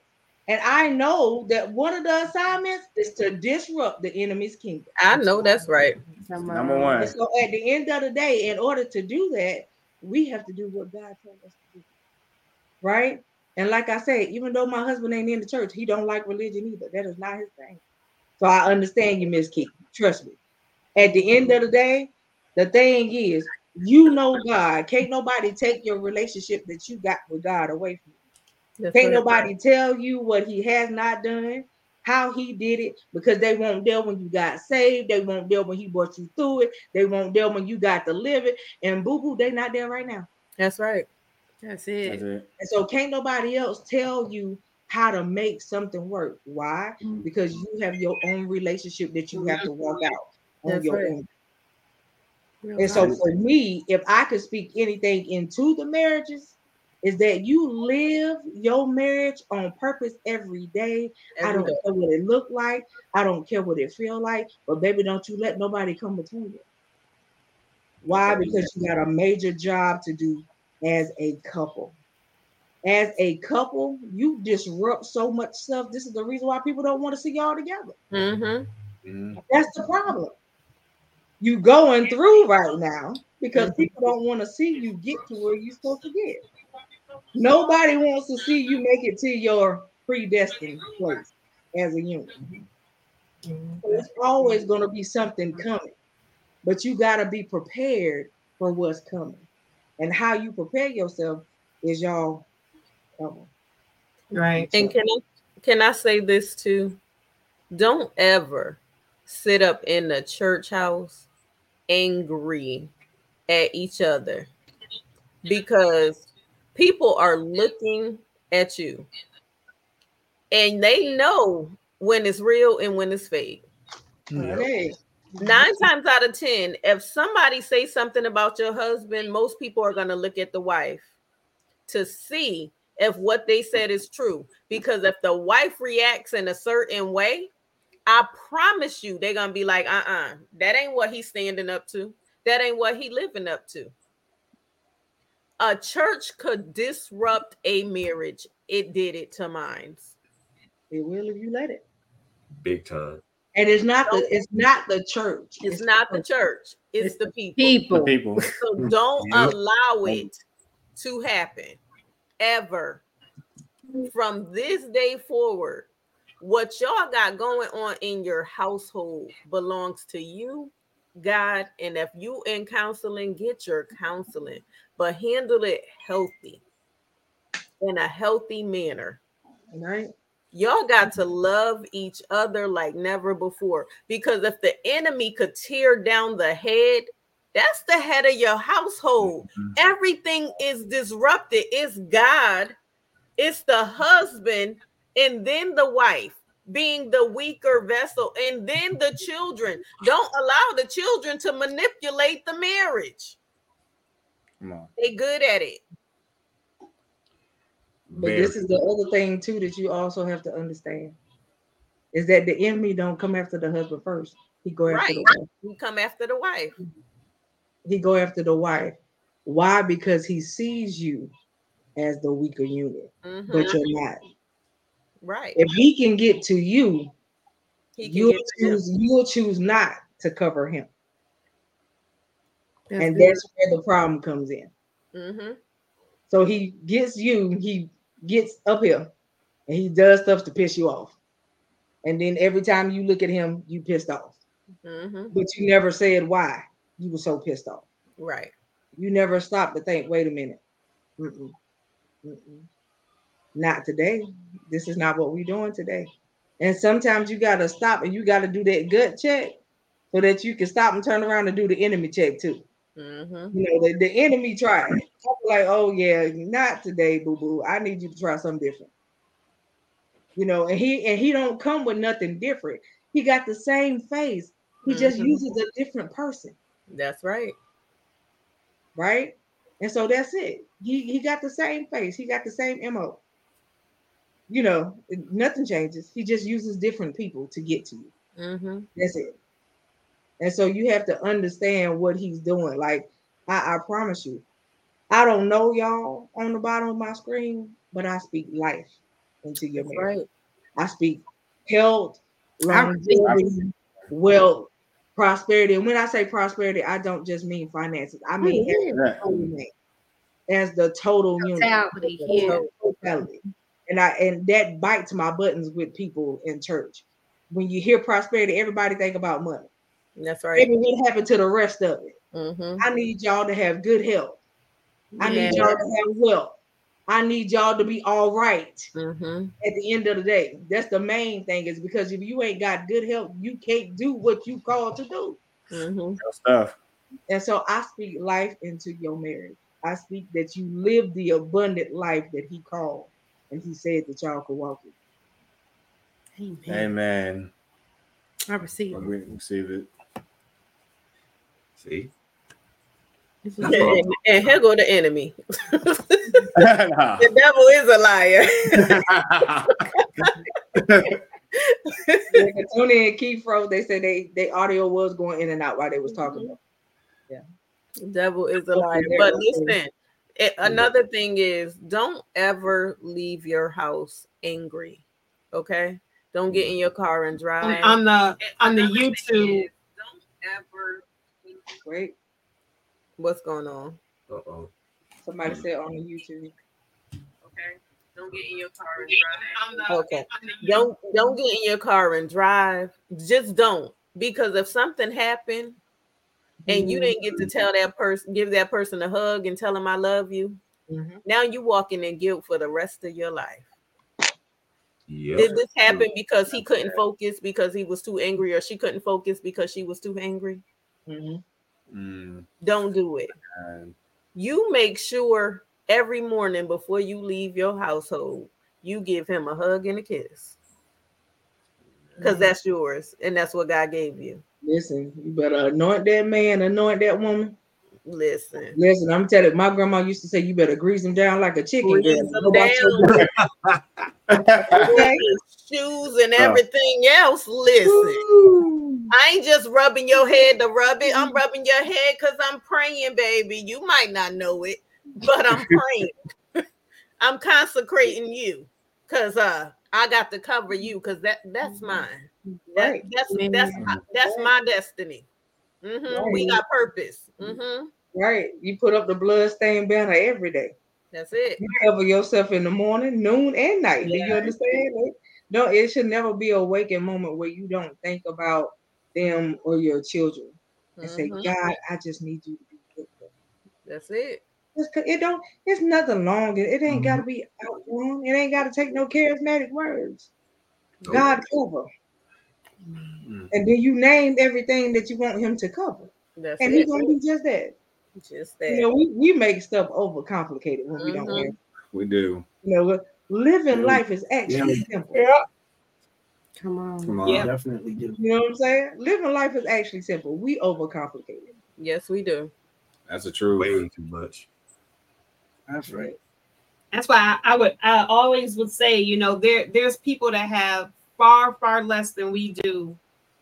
And I know that one of the assignments is to disrupt the enemy's kingdom. I know that's right. Number one. And so at the end of the day, in order to do that, we have to do what God told us to do. Right? And like I said, even though my husband ain't in the church, he don't like religion either. That is not his thing. So I understand you, Miss Kie. Trust me. At the end of the day, the thing is, you know God. Can't nobody take your relationship that you got with God away from you. That's Can't right. nobody tell you what he has not done, how he did it, because they won't there when you got saved. They won't there when he brought you through it. They won't there when you got to live it. And boo boo, they not there right now. That's right. That's That's it. it. And so can't nobody else tell you how to make something work. Why? Mm. Because you have your own relationship that you have to walk out on That's your right. own. Real And so for me, if I could speak anything into the marriages, is that you live your marriage on purpose every day. I don't day. care what it look like. I don't care what it feel like. But baby, don't you let nobody come between you. Why? Because you got a major job to do as a couple. As a couple, you disrupt so much stuff. This is the reason why people don't want to see y'all together. Mm-hmm. Mhm. That's the problem. You going through right now because people don't want to see you get to where you're supposed to get. Nobody wants to see you make it to your predestined place as a unit. So it's always going to be something coming, but you got to be prepared for what's coming. And how you prepare yourself is y'all coming. Right. And can I can I say this too? Don't ever sit up in the church house angry at each other because people are looking at you and they know when it's real and when it's fake. Hey, Nine times out of ten, if somebody say something about your husband, most people are gonna look at the wife to see if what they said is true. Because if the wife reacts in a certain way, I promise you they're gonna be like, uh-uh, that ain't what he's standing up to. That ain't what he living up to. A church could disrupt a marriage. It did it to mine. it will if you let it. Big time. And it's not the it's not the church. It's not the church, it's the people. The People. people. So don't (laughs) Yep. allow it to happen ever. From this day forward, what y'all got going on in your household belongs to you, God. And if you in counseling, get your counseling, but handle it healthy in a healthy manner. Right? Y'all got to love each other like never before. Because if the enemy could tear down the head, that's the head of your household. Mm-hmm. Everything is disrupted. It's God, it's the husband, and then the wife being the weaker vessel, and then the children. Don't allow the children to manipulate the marriage. Come on. They good at it. But this is the other thing too that you also have to understand is that the enemy don't come after the husband first. He go after the wife. We come after the wife. He go after the wife. Why? Because he sees you as the weaker unit, Mhm. but you're not. Right. If he can get to you, you'll choose you'll choose not to cover him. That's and good. that's where the problem comes in. Mm-hmm. So he gets you, he gets up here and he does stuff to piss you off. And then every time you look at him, you pissed off. Mm-hmm. But you never said why you were so pissed off. Right. You never stopped to think, wait a minute. Mm-mm. Mm-mm. Not today. This is not what we're doing today. And sometimes you got to stop and you got to do that gut check so that you can stop and turn around and do the enemy check too. Mm-hmm. You know, the, the enemy tried. Like, oh yeah, not today, boo boo. I need you to try something different. You know, and he and he don't come with nothing different. He got the same face. He just Mhm. uses a different person, That's right. right? And so that's it. He he got the same face. He got the same mo. You know, nothing changes. He just uses different people to get to you. Mm-hmm. That's it. And so you have to understand what he's doing. Like I, I promise you, I don't know y'all on the bottom of my screen, but I speak life into your marriage. right. I speak health, longevity, wealth, prosperity. And when I say prosperity, I don't just mean finances. I mean as the total as the total unit, Totality, yeah. totality. And I and that bites my buttons with people in church. When you hear prosperity, everybody think about money. That's right. Baby, what happened to the rest of it? Mm-hmm. I need y'all to have good health. I need y'all to have wealth. I need y'all to be all right Mm-hmm. at the end of the day. That's the main thing, is because if you ain't got good health, you can't do what you called to do. Mm-hmm. Stuff. And so I speak life into your marriage. I speak that you live the abundant life that he called and he said that y'all could walk it. Amen. Amen. I receive. it. We receive it. See, And, and here go the enemy. (laughs) (laughs) The devil is a liar. Yeah, Tony and Keith Fro, they said they they audio was going in and out while they was talking. Mm-hmm. about The devil is a liar. But listen, it, another thing is don't ever leave your house angry. Okay? Don't get mm-hmm. in your car and drive. on the on the Another YouTube. is, Don't ever Wait, what's going on? uh-oh. somebody said on the YouTube. Okay. Don't get in your car and drive. Okay. Don't don't get in your car and drive. Just don't. Because if something happened and you didn't get to tell that person, give that person a hug and tell them I love you, Mhm. now you walking in guilt for the rest of your life. Yep. Did this happen because he couldn't focus because he was too angry, or she couldn't focus because she was too angry? Mhm. Mm, Don't do it. and You make sure every morning before you leave your household, you give him a hug and a kiss. Because that's yours, and that's what God gave you. Listen, you better anoint that man, anoint that woman. Listen. Listen, I'm telling you, my grandma used to say you better grease him down like a chicken. Grease him Go about your down. Okay? (laughs) Shoes and uh. everything else. Listen. I ain't just rubbing your head to rub it. I'm mm-hmm. rubbing your head because I'm praying, baby. You might not know it, but I'm (laughs) praying. (laughs) I'm consecrating you because uh I got to cover you because that that's mm-hmm. mine. That, Right. that's that's my, that's my destiny. Mhm, We got purpose. hmm Right. You put up the bloodstained banner every day. That's it. You cover yourself in the morning, noon, and night. Do you understand? Like, No, it should never be a waking moment where you don't think about them or your children and say, Mhm. God, I just need you to be with them. That's it. Just 'cause It don't. It's nothing long. It ain't got to be out long. It ain't got to take no charismatic words. Nope. God cover, mm, and then you name everything that you want Him to cover, That's and it. He's gonna do just that. Just that. You know, we, we make stuff overcomplicated when we don't. Mhm. We do. you know, living Yeah. life is actually simple. Yeah. Come on. Come on. Yeah. Definitely do. You know what I'm saying? Living life is actually simple. We overcomplicate it. Yes, we do. That's the truth. Way too much. That's right. That's why I, I would I always would say, you know, there there's people that have far far less than we do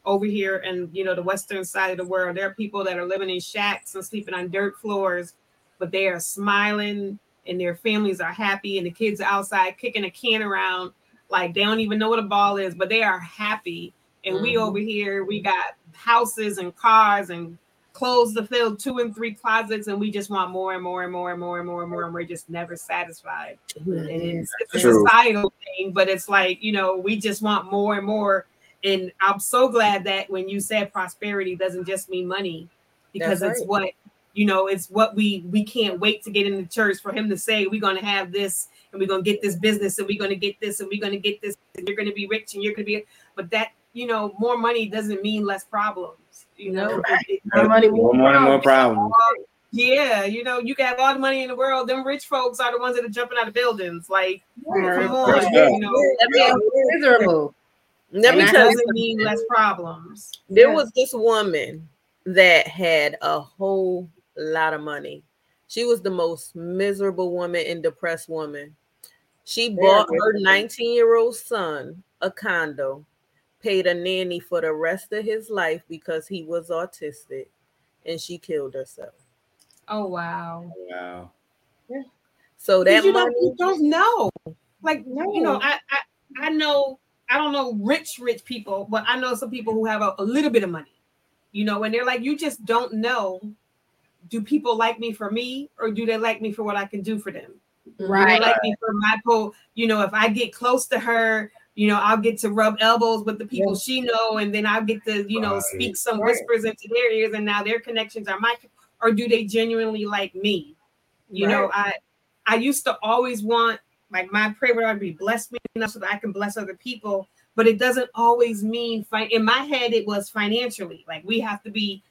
over here in you know the western side of the world. There are people that are living in shacks and sleeping on dirt floors, but they are smiling and their families are happy and the kids are outside kicking a can around like they don't even know what a ball is, but they are happy. And we Mhm. over here, we got houses and cars and clothes to fill two and three closets, and we just want more and more and more and more and more and more, and we're just never satisfied. And it's, it's a societal thing, but it's like you know, we just want more and more. And I'm so glad that when you said prosperity doesn't just mean money, because That's it's right. what you know, it's what we we can't wait to get in the church for him to say we're going to have this and we're going to get this business and we're going to get this and we're going to get this and you're going to be rich and you're going to be but that you know more money doesn't mean less problems you know it, more money more, money, more problems. yeah you know you got all the money in the world. Them rich folks are the ones that are jumping out of buildings. Like come on, you know. Miserable. Let me tell you mean less problems. There was this woman that had a whole lot of money. She was the most miserable woman and depressed woman. She bought her 19 year old son a condo, paid a nanny for the rest of his life because he was autistic, and she killed herself. Oh wow! Oh, wow. Yeah. So that you money, don't, you don't know. Like no. you know, I, I I know I don't know rich rich people, but I know some people who have a, a little bit of money. You know, and they're like, you just don't know. Do people like me for me, or do they like me for what I can do for them? Right. like me for my po, you know, if I get close to her, you know, I'll get to rub elbows with the people yeah. she know, and then I'll get to, you know, right. speak some right. whispers into their ears, and now their connections are my, or do they genuinely like me? You right. know, I I used to always want like my prayer would be bless me enough so that I can bless other people, but it doesn't always mean fi- in my head it was financially like we have to be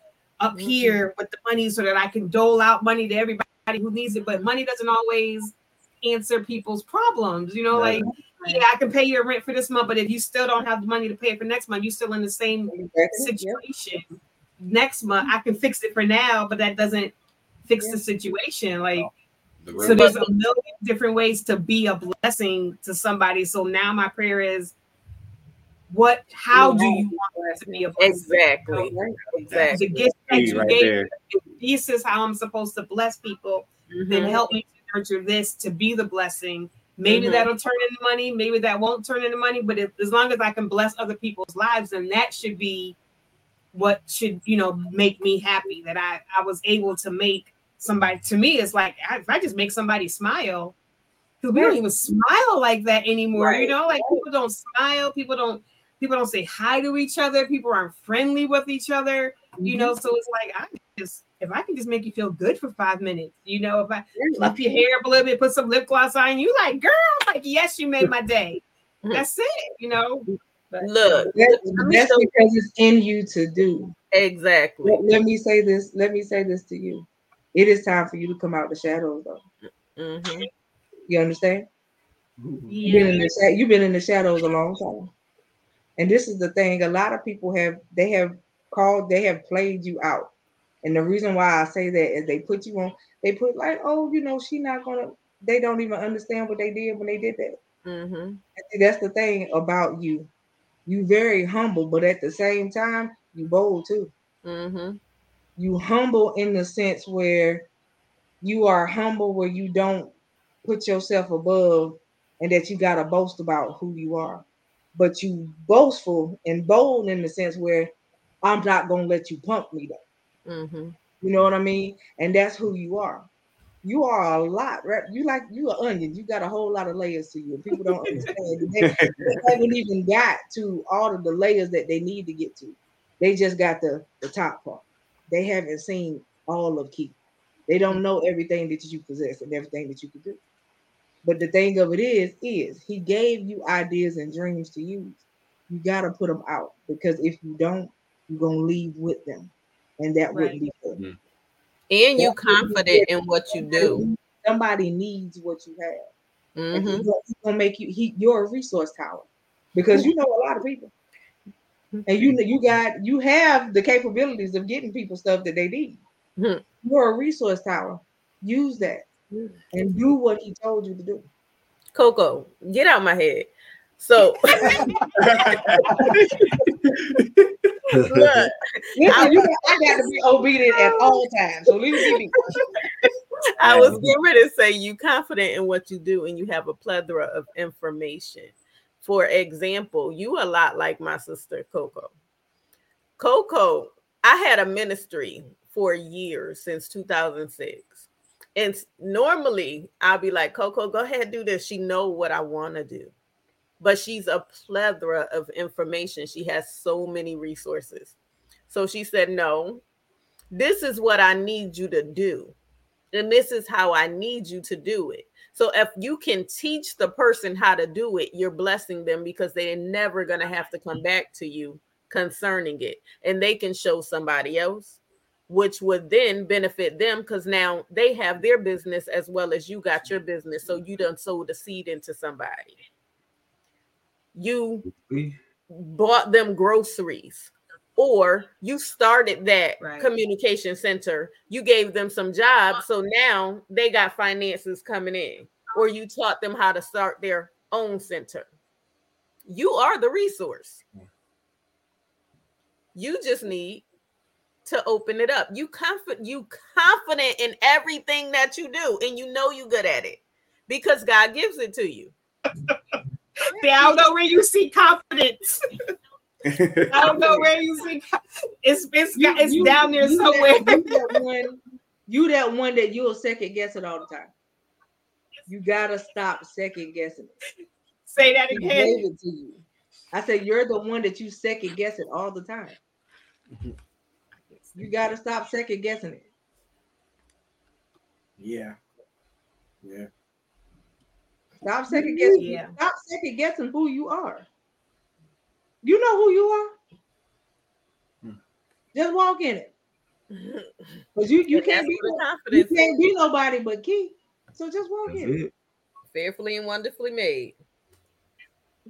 up mm-hmm. here with the money so that I can dole out money to everybody who needs it, but money doesn't always answer people's problems. You know, like yeah, I can pay your rent for this month, but if you still don't have the money to pay it for next month, you're still in the same situation. Next month, I can fix it for now, but that doesn't fix the situation. Like, so there's a million different ways to be a blessing to somebody. So now my prayer is, what? How do you want to be a blessing? Exactly. Exactly. The gift that you right gave, this is how I'm supposed to bless people. Mm-hmm. Then help me nurture this to be the blessing. Maybe mm-hmm. that'll turn into money. Maybe that won't turn into money. But if, as long as I can bless other people's lives, then that should be what should you know make me happy. That I I was able to make somebody. To me, it's like if I just make somebody smile, because we don't even smile like that anymore. Right. You know, like people don't smile. People don't people don't say hi to each other. People aren't friendly with each other. Mm-hmm. You know, so it's like I just if I can just make you feel good for five minutes, you know, if I fluff your hair up a little bit, put some lip gloss on, you like, girl, like, yes, you made my day. That's it, you know. But, Look, that's, that's so- because it's in you to do. Exactly. Let, let, me say this. Let me say this to you. It is time for you to come out the shadows, though. Mm-hmm. You understand? You've, been in the, you've been in the shadows a long time. And this is the thing. A lot of people have they have called, they have played you out and the reason why I say that is they put you on, they put like, oh, you know, she not gonna, they don't even understand what they did when they did that. Mm-hmm. that's the thing about you. You very humble, but at the same time, you bold too. Mm-hmm. You humble in the sense where you are humble where you don't put yourself above and that you gotta boast about who you are. But you boastful and bold in the sense where I'm not gonna let you pump me though. Mm-hmm. You know what I mean? And that's who you are. You are a lot, right? You like you are onion. You got a whole lot of layers to you. People don't understand. they, they (laughs) haven't even got to all of the layers that they need to get to. They just got the the top part. They haven't seen all of Keith. They don't know everything that you possess and everything that you can do. But the thing of it is, is he gave you ideas and dreams to use. You got to put them out because if you don't, you're gonna leave with them and that right. wouldn't be good. Mm-hmm. And you confident in what you do. Somebody needs what you have. Mm-hmm. He's, gonna, make you. He, you're a resource tower because you know a lot of people, and you you got you have the capabilities of getting people stuff that they need. Mm-hmm. You're a resource tower. Use that and do what he told you to do. Coco, get out my head. So (laughs) (laughs) (laughs) Look, (laughs) Listen, I, you, I got to be obedient at all times. So leave me (laughs) I was getting ready to say you confident in what you do and you have a plethora of information. For example, you a lot like my sister Coco. Coco, I had a ministry for years since 2006. And normally I'll be like, Coco, go ahead, do this. She know what I want to do but she's a plethora of information. She has so many resources. So she said, No, this is what I need you to do. And this is how I need you to do it. So if you can teach the person how to do it, you're blessing them because they're never going to have to come back to you concerning it. And they can show somebody else, which would then benefit them because now they have their business as well as you got your business. So you done sowed a seed into somebody. You bought them groceries or you started that Right. communication center. You gave them some jobs so now they got finances coming in or you taught them how to start their own center. You are the resource. You just need to open it up. You confident you confident in everything that you do and you know you good at it because god gives it to you (laughs) See, I don't know where you see confidence. I don't know where you see. It's it's You- it's you- down there you somewhere. That, you, that one, you that one that you'll second guess it all the time. You gotta stop second guessing it. Say that He again. gave it to you. I said you're the one that you second guess it all the time. You gotta stop second guessing it. Yeah. Yeah. Stop second guessing. Yeah. Stop second guessing who you are. You know who you are. Hmm. Just walk in it. Because you, you can't be where you can't be nobody but Kie. So just walk That's in it. it. fearfully and wonderfully made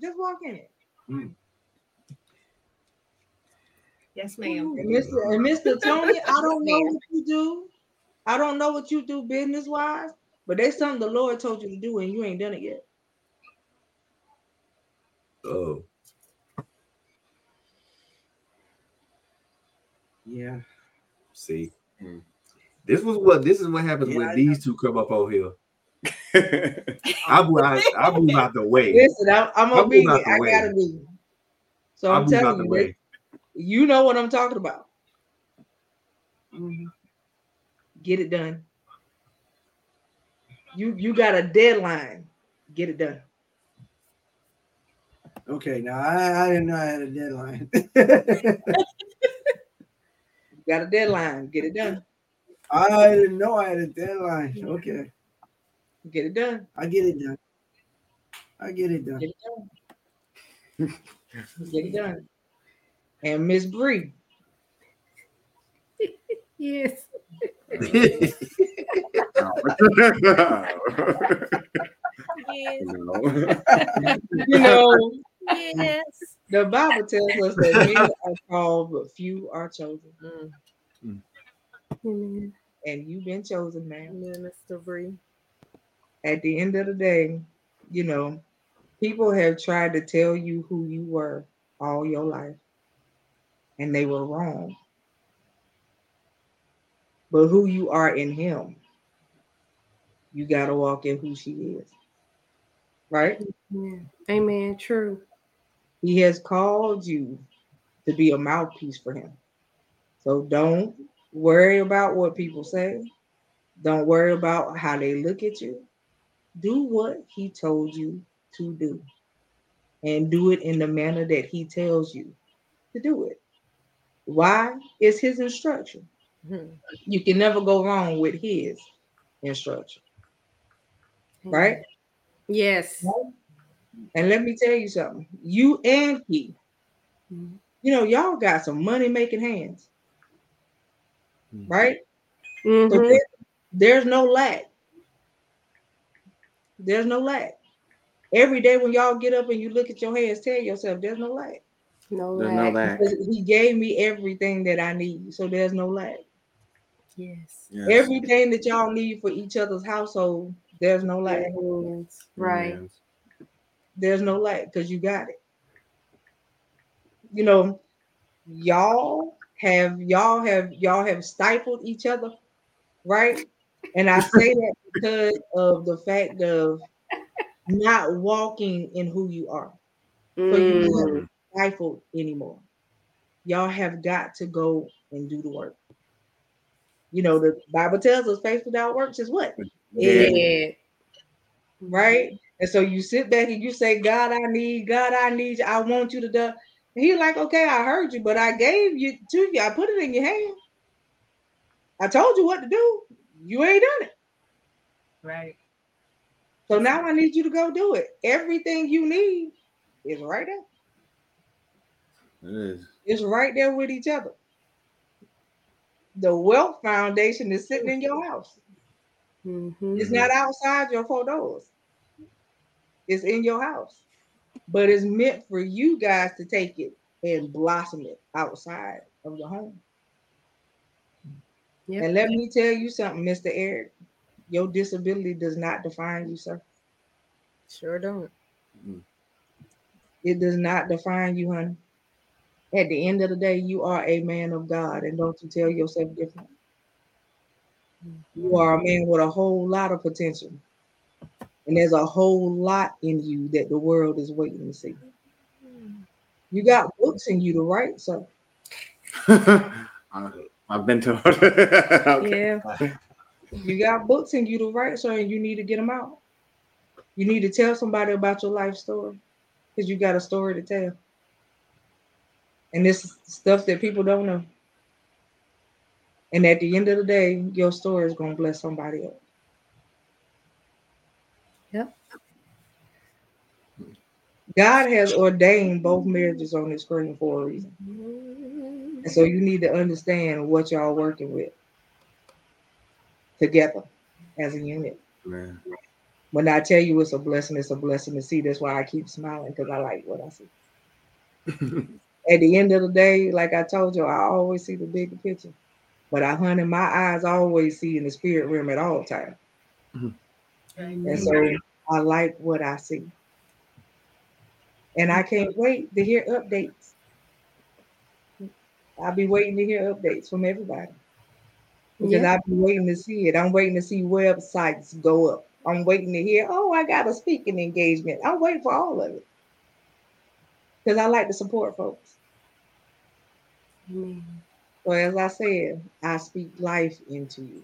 Just walk in it. Yes, ma'am. And Mr. And Mr. (laughs) Tony, I don't know what you do. I don't know what you do business wise, but there's something the Lord told you to do and you ain't done it yet. Oh, Yeah. see, this was what this is what happens Yeah, when I these two come up on here. (laughs) I move out, I move out the way. Listen, I, I'm I'll move obedient. I gotta be. So I I'm move out telling the you, way. you know what I'm talking about. Mm-hmm. Get it done. You you got a deadline. Get it done. Okay. Now I, I didn't know I had a deadline. (laughs) You got a deadline. Get it done. I didn't know I had a deadline. Okay. Get it done. I get it done. I get it done. Get it done. Get it done. And Miss Bre, (laughs) Yes. Yes you know, yes the Bible tells us that many are called, but few are chosen. Mm, Amen. And you've been chosen, man. minister Bre. At the end of the day, you know, people have tried to tell you who you were all your life, and they were wrong. But who you are in Him, you got to walk in who she is. Right? Amen. Amen. True. He has called you to be a mouthpiece for him. So don't worry about what people say. Don't worry about how they look at you. Do what he told you to do. And do it in the manner that he tells you to do it. Why? It's his instruction. Mhm. (laughs) You can never go wrong with his instruction. Right? Yes. And let me tell you something. You and he, Mhm. you know, y'all got some money making hands, Mhm. right? So Mhm. there- there's no lack. There's no lack. Every day when y'all get up and you look at your hands, tell yourself there's no lack. No There's no lack. lack. He gave me everything that I need, so there's no lack. Yes. Yes. Everything that y'all need for each other's household, there's no lack. Yes. Right. Yes. there's no lack because you got it. You know, y'all have y'all have y'all have stifled each other, right? And I say that (laughs) because of the fact of not walking in who you are. So you Mm. not stifled anymore. Y'all have got to go and do the work. You know, the Bible tells us faith without works is what? Yeah. Dead. right? And so you sit back and you say, God, I need, God, I need you. I want you to do. And he's like, okay, I heard you, but I gave you to you. I put it in your hand. I told you what to do. You ain't done it. Right. So now I need you to go do it. Everything you need is right there. It is. It's right there with each other. The wealth foundation is sitting in your house. Mhm. It's not outside your four doors. It's in your house. But it's meant for you guys to take it and blossom it outside of your home. Yep. And let me tell you something, Mr. Eric. Your disability does not define you, sir. Sure don't. It does not define you, honey. At the end of the day, you are a man of God, and don't you tell yourself different. You are a man with a whole lot of potential, and there's a whole lot in you that the world is waiting to see. You got books in you to write, so I- (laughs) I've been told. (laughs) okay. Yeah. you got books in you to write, so and you need to get them out. You need to tell somebody about your life story because you got a story to tell. And this is stuff that people don't know. And at the end of the day, your story is going to bless somebody else. Yep. God has ordained both marriages on this screen for a reason. And so you need to understand what y'all working with together as a unit. Man. When I tell you it's a blessing, it's a blessing to see. That's why I keep smiling because I like what I see. (laughs) At the end of the day, like I told you, I always see the bigger picture. But I, honey, my eyes always see in the spirit realm at all times. Mm-hmm. And so I like what I see. And I can't wait to hear updates. I'll be waiting to hear updates from everybody. Because Yeah. I've been waiting to see it. I'm waiting to see websites go up. I'm waiting to hear, oh, I got a speaking engagement. I'm waiting for all of it. Because I like to support folks. So as I said, I speak life into you.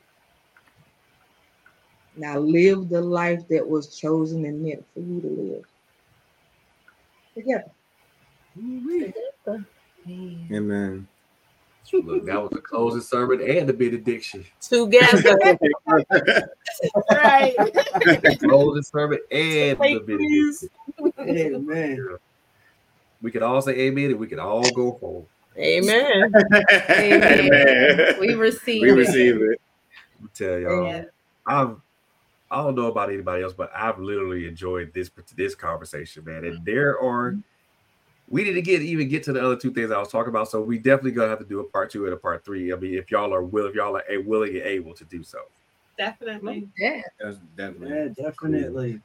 Now live the life that was chosen and meant for you to live. Together. Amen. Look, that was the closing sermon and the benediction. Together. (laughs) Right. closing sermon and the Wait, benediction. Amen. We could all say amen and we could all go home. Amen. Amen. We receive we it. receive it. I tell y'all, Yeah. I've I don't know about anybody else, but I've literally enjoyed this this conversation, man. And there are we need to get even get to the other two things I was talking about. So we definitely gonna have to do a part two and a part three. I mean, if y'all are will, if y'all are a- willing and able to do so, Definitely. Yeah. That's definitely. Yeah, definitely.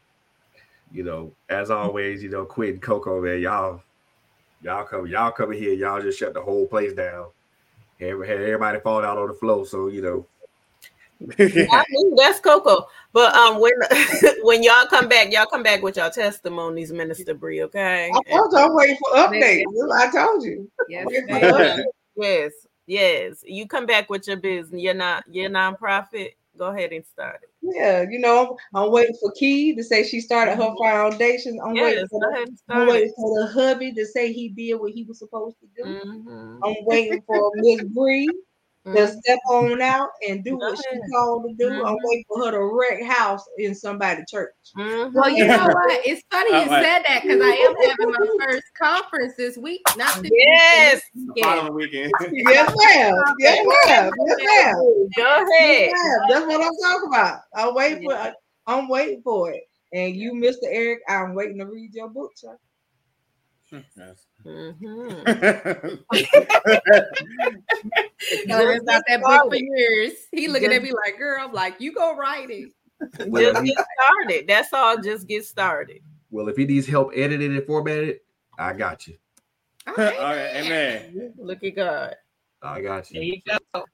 you know, as always, you know, Quinn Coco, man, y'all, y'all come, y'all come here, y'all just shut the whole place down. Every- had Everybody falling out on the floor, so you know, I (laughs) knew that's Coco. But um, when (laughs) when y'all come back, y'all come back with your testimonies, Minister Bre. Okay. I told you I'm waiting for updates. I told you. Yes, Waiting for ma'am. updates. Yes, yes. You come back with your business. You're not your nonprofit. Go ahead and start it. Yeah, you know, I'm waiting for Kie to say she started her foundation. I'm waiting for the, I'm waiting for the hubby to say he did what he was supposed to do. Mhm. I'm waiting for Miss Bre to Mhm. step on out and do what she ahead. called to do. I'm Mhm. waiting for her to wreck house in somebody's church. Mhm. Well, you know what? It's funny you like- said that because I am having my first conference this week. Not this Yes. week, The following weekend. (laughs) Yes, ma'am. Yes, ma'am. Yes, ma'am. Go ahead. Yeah, that's what I'm talking about. I'm waiting for I'm waiting for it. And you, Mr. Eric, I'm waiting to read your book, sir. Yes. Mhm. (laughs) (laughs) Tell him about that book for years. He looking at me like, girl, I'm like, you go write it. Well, Just he- get started. That's all. Just get started. well, if he needs help editing and formatting I got you. Oh, All (laughs) right, amen. Look at God. I got There you. you go.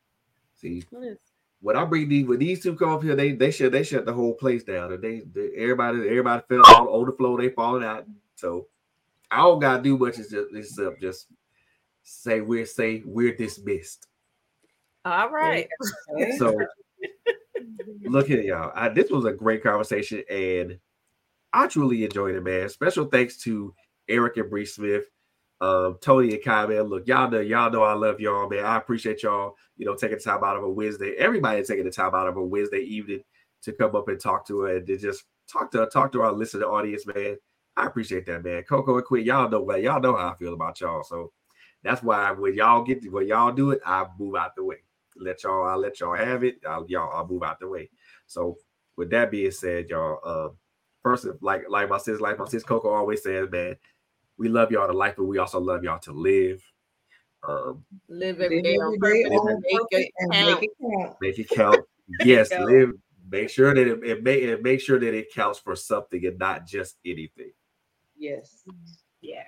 See, Yes. when I bring these, when these two come up here, they they shut they shut the whole place down, and they, they everybody everybody fell all on the floor, they falling out. So I don't gotta do much. It's just it's uh, just say we're say we're dismissed. All right. So (laughs) look at y'all. I, this was a great conversation, and I truly enjoyed it, man. Special thanks to Eric and Bre Smith. Um, Tony and Kie, man, look, y'all know, y'all know I love y'all, man. I appreciate y'all, you know, taking the time out of a Wednesday. Everybody taking the time out of a Wednesday evening to come up and talk to her and to just talk to talk to our listening audience, man. I appreciate that, man. Coco and Quinn, y'all know what y'all know how I feel about y'all. So that's why when y'all get to, when y'all do it, I move out the way. Let y'all, I'll let y'all have it. I'll y'all, I'll move out the way. So with that being said, y'all, uh, first, like like my sis, like my sis Coco always says, man, we love y'all to life, but we also love y'all to live. Um, Live every Live day every on purpose and make it count. make it count. make it count. yes, live. Make sure that it, it make it make sure that it counts for something and not just anything. Yes. Yeah.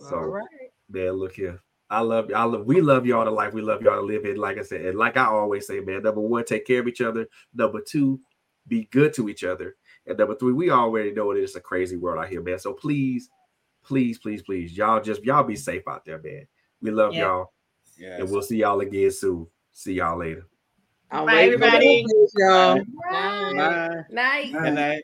So, All right. man, look here. I love I love we love y'all to life. We love y'all to live it. Like I said, and like I always say, man, number one, take care of each other. Number two, be good to each other. And number three, we already know that it's a crazy world out here, man. So please, please, please, please, y'all just y'all be safe out there, man. We love Yeah. y'all, Yes. and we'll see y'all again soon. See y'all later. I'm Bye, waiting for the everybody. y'all. Bye. Bye. Night. Yeah. Good night.